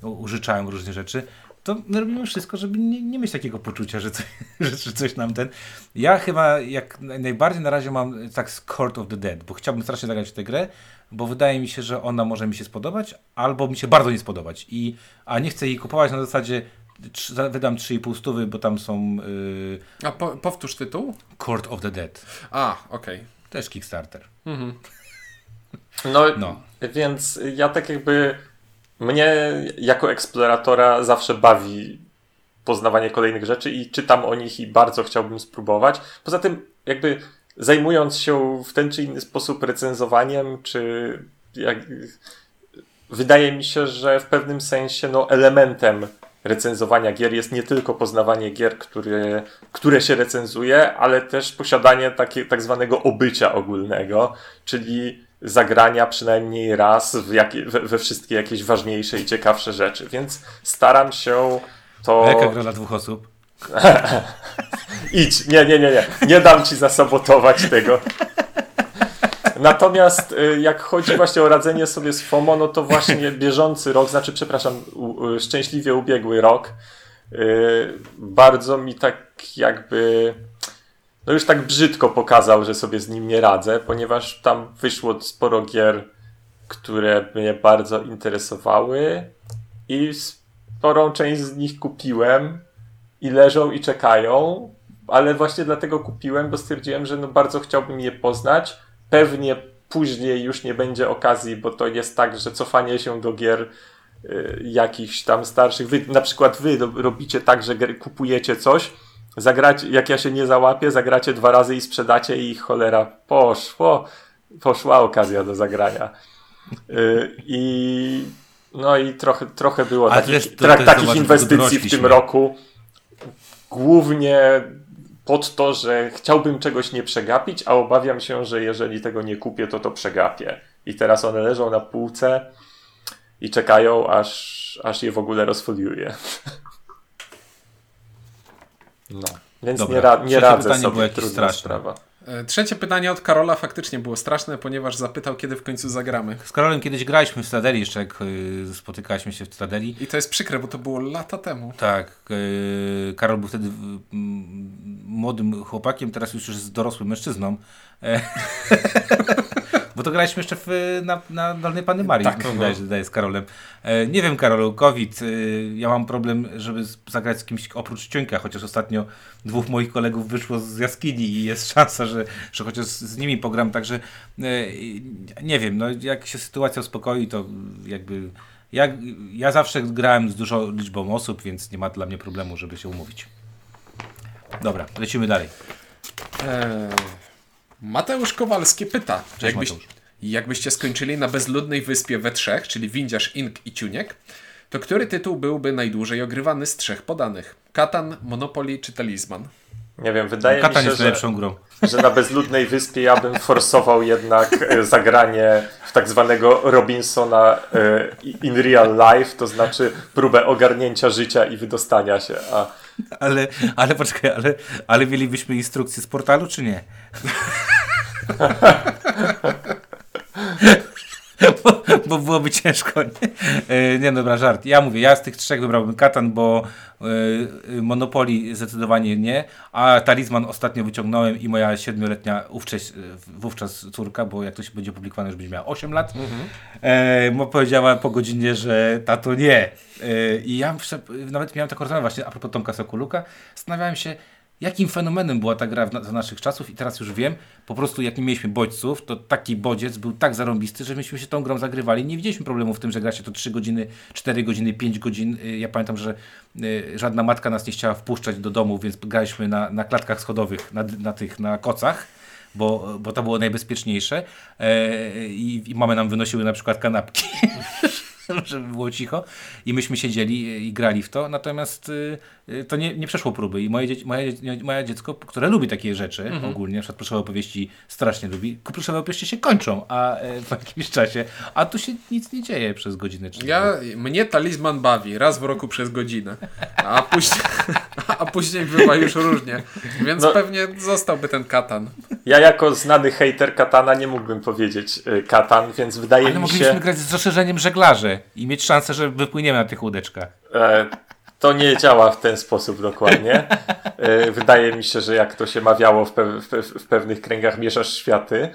y, użyczają różne rzeczy, to my robimy wszystko, żeby nie, nie mieć takiego poczucia, że coś, że coś nam ten... Ja chyba jak najbardziej na razie mam tak z Court of the Dead, bo chciałbym strasznie zagrać w tę grę, bo wydaje mi się, że ona może mi się spodobać, albo mi się bardzo nie spodobać. I, a nie chcę jej kupować na zasadzie wydam 3,5 stówy, bo tam są yy, A po, powtórz tytuł? Court of the Dead. A, okej. Okay. Też Kickstarter. Mhm. No, no, więc ja tak jakby mnie jako eksploratora zawsze bawi poznawanie kolejnych rzeczy i czytam o nich i bardzo chciałbym spróbować. Poza tym jakby zajmując się w ten czy inny sposób recenzowaniem, czy jak, wydaje mi się, że w pewnym sensie no, elementem recenzowania gier jest nie tylko poznawanie gier, które, które się recenzuje, ale też posiadanie takie, tak zwanego obycia ogólnego, czyli zagrania przynajmniej raz w jakie, we, we, wszystkie jakieś ważniejsze i ciekawsze rzeczy. Więc staram się to. A jaka gra dla dwóch osób? Idź, nie, nie, nie, nie. Nie dam ci zasabotować tego. Natomiast y, jak chodzi właśnie o radzenie sobie z FOMO, no to właśnie bieżący rok, znaczy przepraszam, szczęśliwie ubiegły rok, y, bardzo mi tak jakby no już tak brzydko pokazał, że sobie z nim nie radzę, ponieważ tam wyszło sporo gier, które mnie bardzo interesowały i sporą część z nich kupiłem i leżą i czekają, ale właśnie dlatego kupiłem, bo stwierdziłem, że no bardzo chciałbym je poznać. Pewnie później już nie będzie okazji, bo to jest tak, że cofanie się do gier y, jakichś tam starszych, wy, na przykład wy robicie tak, że kupujecie coś, zagrać, jak ja się nie załapię, zagracie dwa razy i sprzedacie i cholera, poszło, poszła okazja do zagrania. Y, I no i trochę, trochę było takich, to, to takich inwestycji w tym roku. Głównie pod to, że chciałbym czegoś nie przegapić, a obawiam się, że jeżeli tego nie kupię, to to przegapię. I teraz one leżą na półce i czekają, aż, aż je w ogóle rozfoliuję. No. Więc Dobra. nie, ra nie radzę sobie, trudna straszne. sprawa. E, trzecie pytanie od Karola faktycznie było straszne, ponieważ zapytał, kiedy w końcu zagramy. Z Karolem kiedyś graliśmy w Stadeli, jeszcze jak y, spotykaliśmy się w Stadeli. I to jest przykre, bo to było lata temu. Tak. Y, Karol był wtedy młodym chłopakiem, teraz już jest dorosłym mężczyzną. Bo to graliśmy jeszcze w, na, na Dolnej Panny Marii, tak, wydaje, wydaje z Karolem. E, nie wiem, Karolu, COVID. E, ja mam problem, żeby zagrać z kimś oprócz Ciuńka, chociaż ostatnio dwóch moich kolegów wyszło z jaskini i jest szansa, że, że chociaż z nimi pogram, także e, nie wiem, no jak się sytuacja uspokoi, to jakby ja, ja zawsze grałem z dużą liczbą osób, więc nie ma dla mnie problemu, żeby się umówić. Dobra, lecimy dalej. Eee, Mateusz Kowalski pyta, Cześć, jakbyś, jakbyście skończyli na bezludnej wyspie we trzech, czyli Windziarz, Ink i Ciuniek, to który tytuł byłby najdłużej ogrywany z trzech podanych? Katan, Monopoly czy Talisman? Nie wiem, wydaje Katan mi się, grą. że na bezludnej wyspie ja bym forsował jednak e, zagranie w tak zwanego Robinsona e, in real life, to znaczy próbę ogarnięcia życia i wydostania się. A... Ale, ale poczekaj, ale, ale mielibyśmy instrukcję z portalu, czy nie? bo, bo byłoby ciężko. Nie? E, nie, dobra, żart. Ja mówię, ja z tych trzech wybrałbym Katan, bo y, Monopoly zdecydowanie nie, a Talizman ostatnio wyciągnąłem i moja siedmioletnia wówczas, wówczas córka, bo jak to się będzie publikowane, już będzie miała 8 lat, mhm. e, powiedziała po godzinie, że tato nie. E, I ja nawet miałem taką rozmowę właśnie a propos Tomka Sokoluka. Zastanawiałem się, jakim fenomenem była ta gra za naszych czasów i teraz już wiem, po prostu jak nie mieliśmy bodźców, to taki bodziec był tak zarąbisty, że myśmy się tą grą zagrywali. Nie widzieliśmy problemu w tym, że gra się to 3 godziny, 4 godziny, 5 godzin. Y, ja pamiętam, że y, żadna matka nas nie chciała wpuszczać do domu, więc graliśmy na, na klatkach schodowych, na, na tych, na kocach bo, bo to było najbezpieczniejsze e, i, i mamy nam wynosiły na przykład kanapki żeby było cicho. I myśmy siedzieli i grali w to, natomiast y, y, to nie, nie przeszło próby. I moje, dzieci, moje, moje dziecko, które lubi takie rzeczy mhm. ogólnie, na przykład pluszowe opowieści strasznie lubi, pluszowe opowieści się kończą a e, w jakimś czasie, a tu się nic nie dzieje przez godzinę. Czy ja, mnie talizman bawi raz w roku przez godzinę, a później, a później bywa już różnie. Więc No. pewnie zostałby ten katan. Ja jako znany hater Katana nie mógłbym powiedzieć y, Katan, więc wydaje Ale mi mogliśmy się... grać z rozszerzeniem żeglarzy i mieć szansę, że wypłyniemy na tych łódeczkach. E, to nie działa w ten sposób dokładnie. E, wydaje mi się, że jak to się mawiało w, pe- w, w pewnych kręgach, mieszasz światy.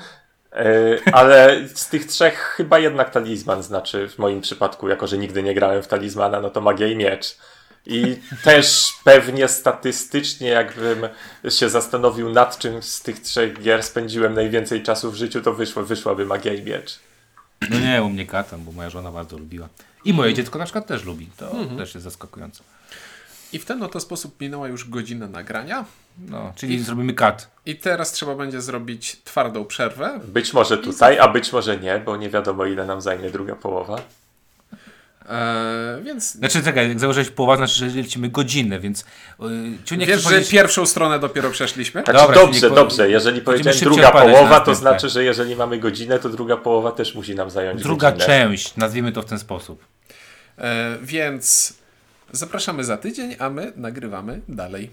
E, ale z tych trzech chyba jednak talizman znaczy w moim przypadku, jako że nigdy nie grałem w talizmana, no to magia i miecz. I też pewnie statystycznie, jakbym się zastanowił nad czym z tych trzech gier spędziłem najwięcej czasu w życiu, to wyszło, wyszłaby magia i miecz. No nie, u mnie katan, bo moja żona bardzo lubiła. I moje dziecko na przykład też lubi. To też jest zaskakujące. I w ten oto sposób minęła już godzina nagrania. No, czyli zrobimy kat. I teraz trzeba będzie zrobić twardą przerwę. Być może tutaj, a być może nie, bo nie wiadomo ile nam zajmie druga połowa. Eee, więc Znaczy, czekaj, jak założyłeś połowa, znaczy, że lecimy godzinę, więc yy, Ciuniek wiesz, chce że powiedzieć- pierwszą stronę dopiero przeszliśmy? Znaczy, Dobra, dobrze, po- dobrze. Jeżeli powiedziałem druga połowa, to znaczy, że jeżeli mamy godzinę, to druga połowa też musi nam zająć druga godzinę. część, nazwijmy to w ten sposób. Eee, więc zapraszamy za tydzień, a my nagrywamy dalej.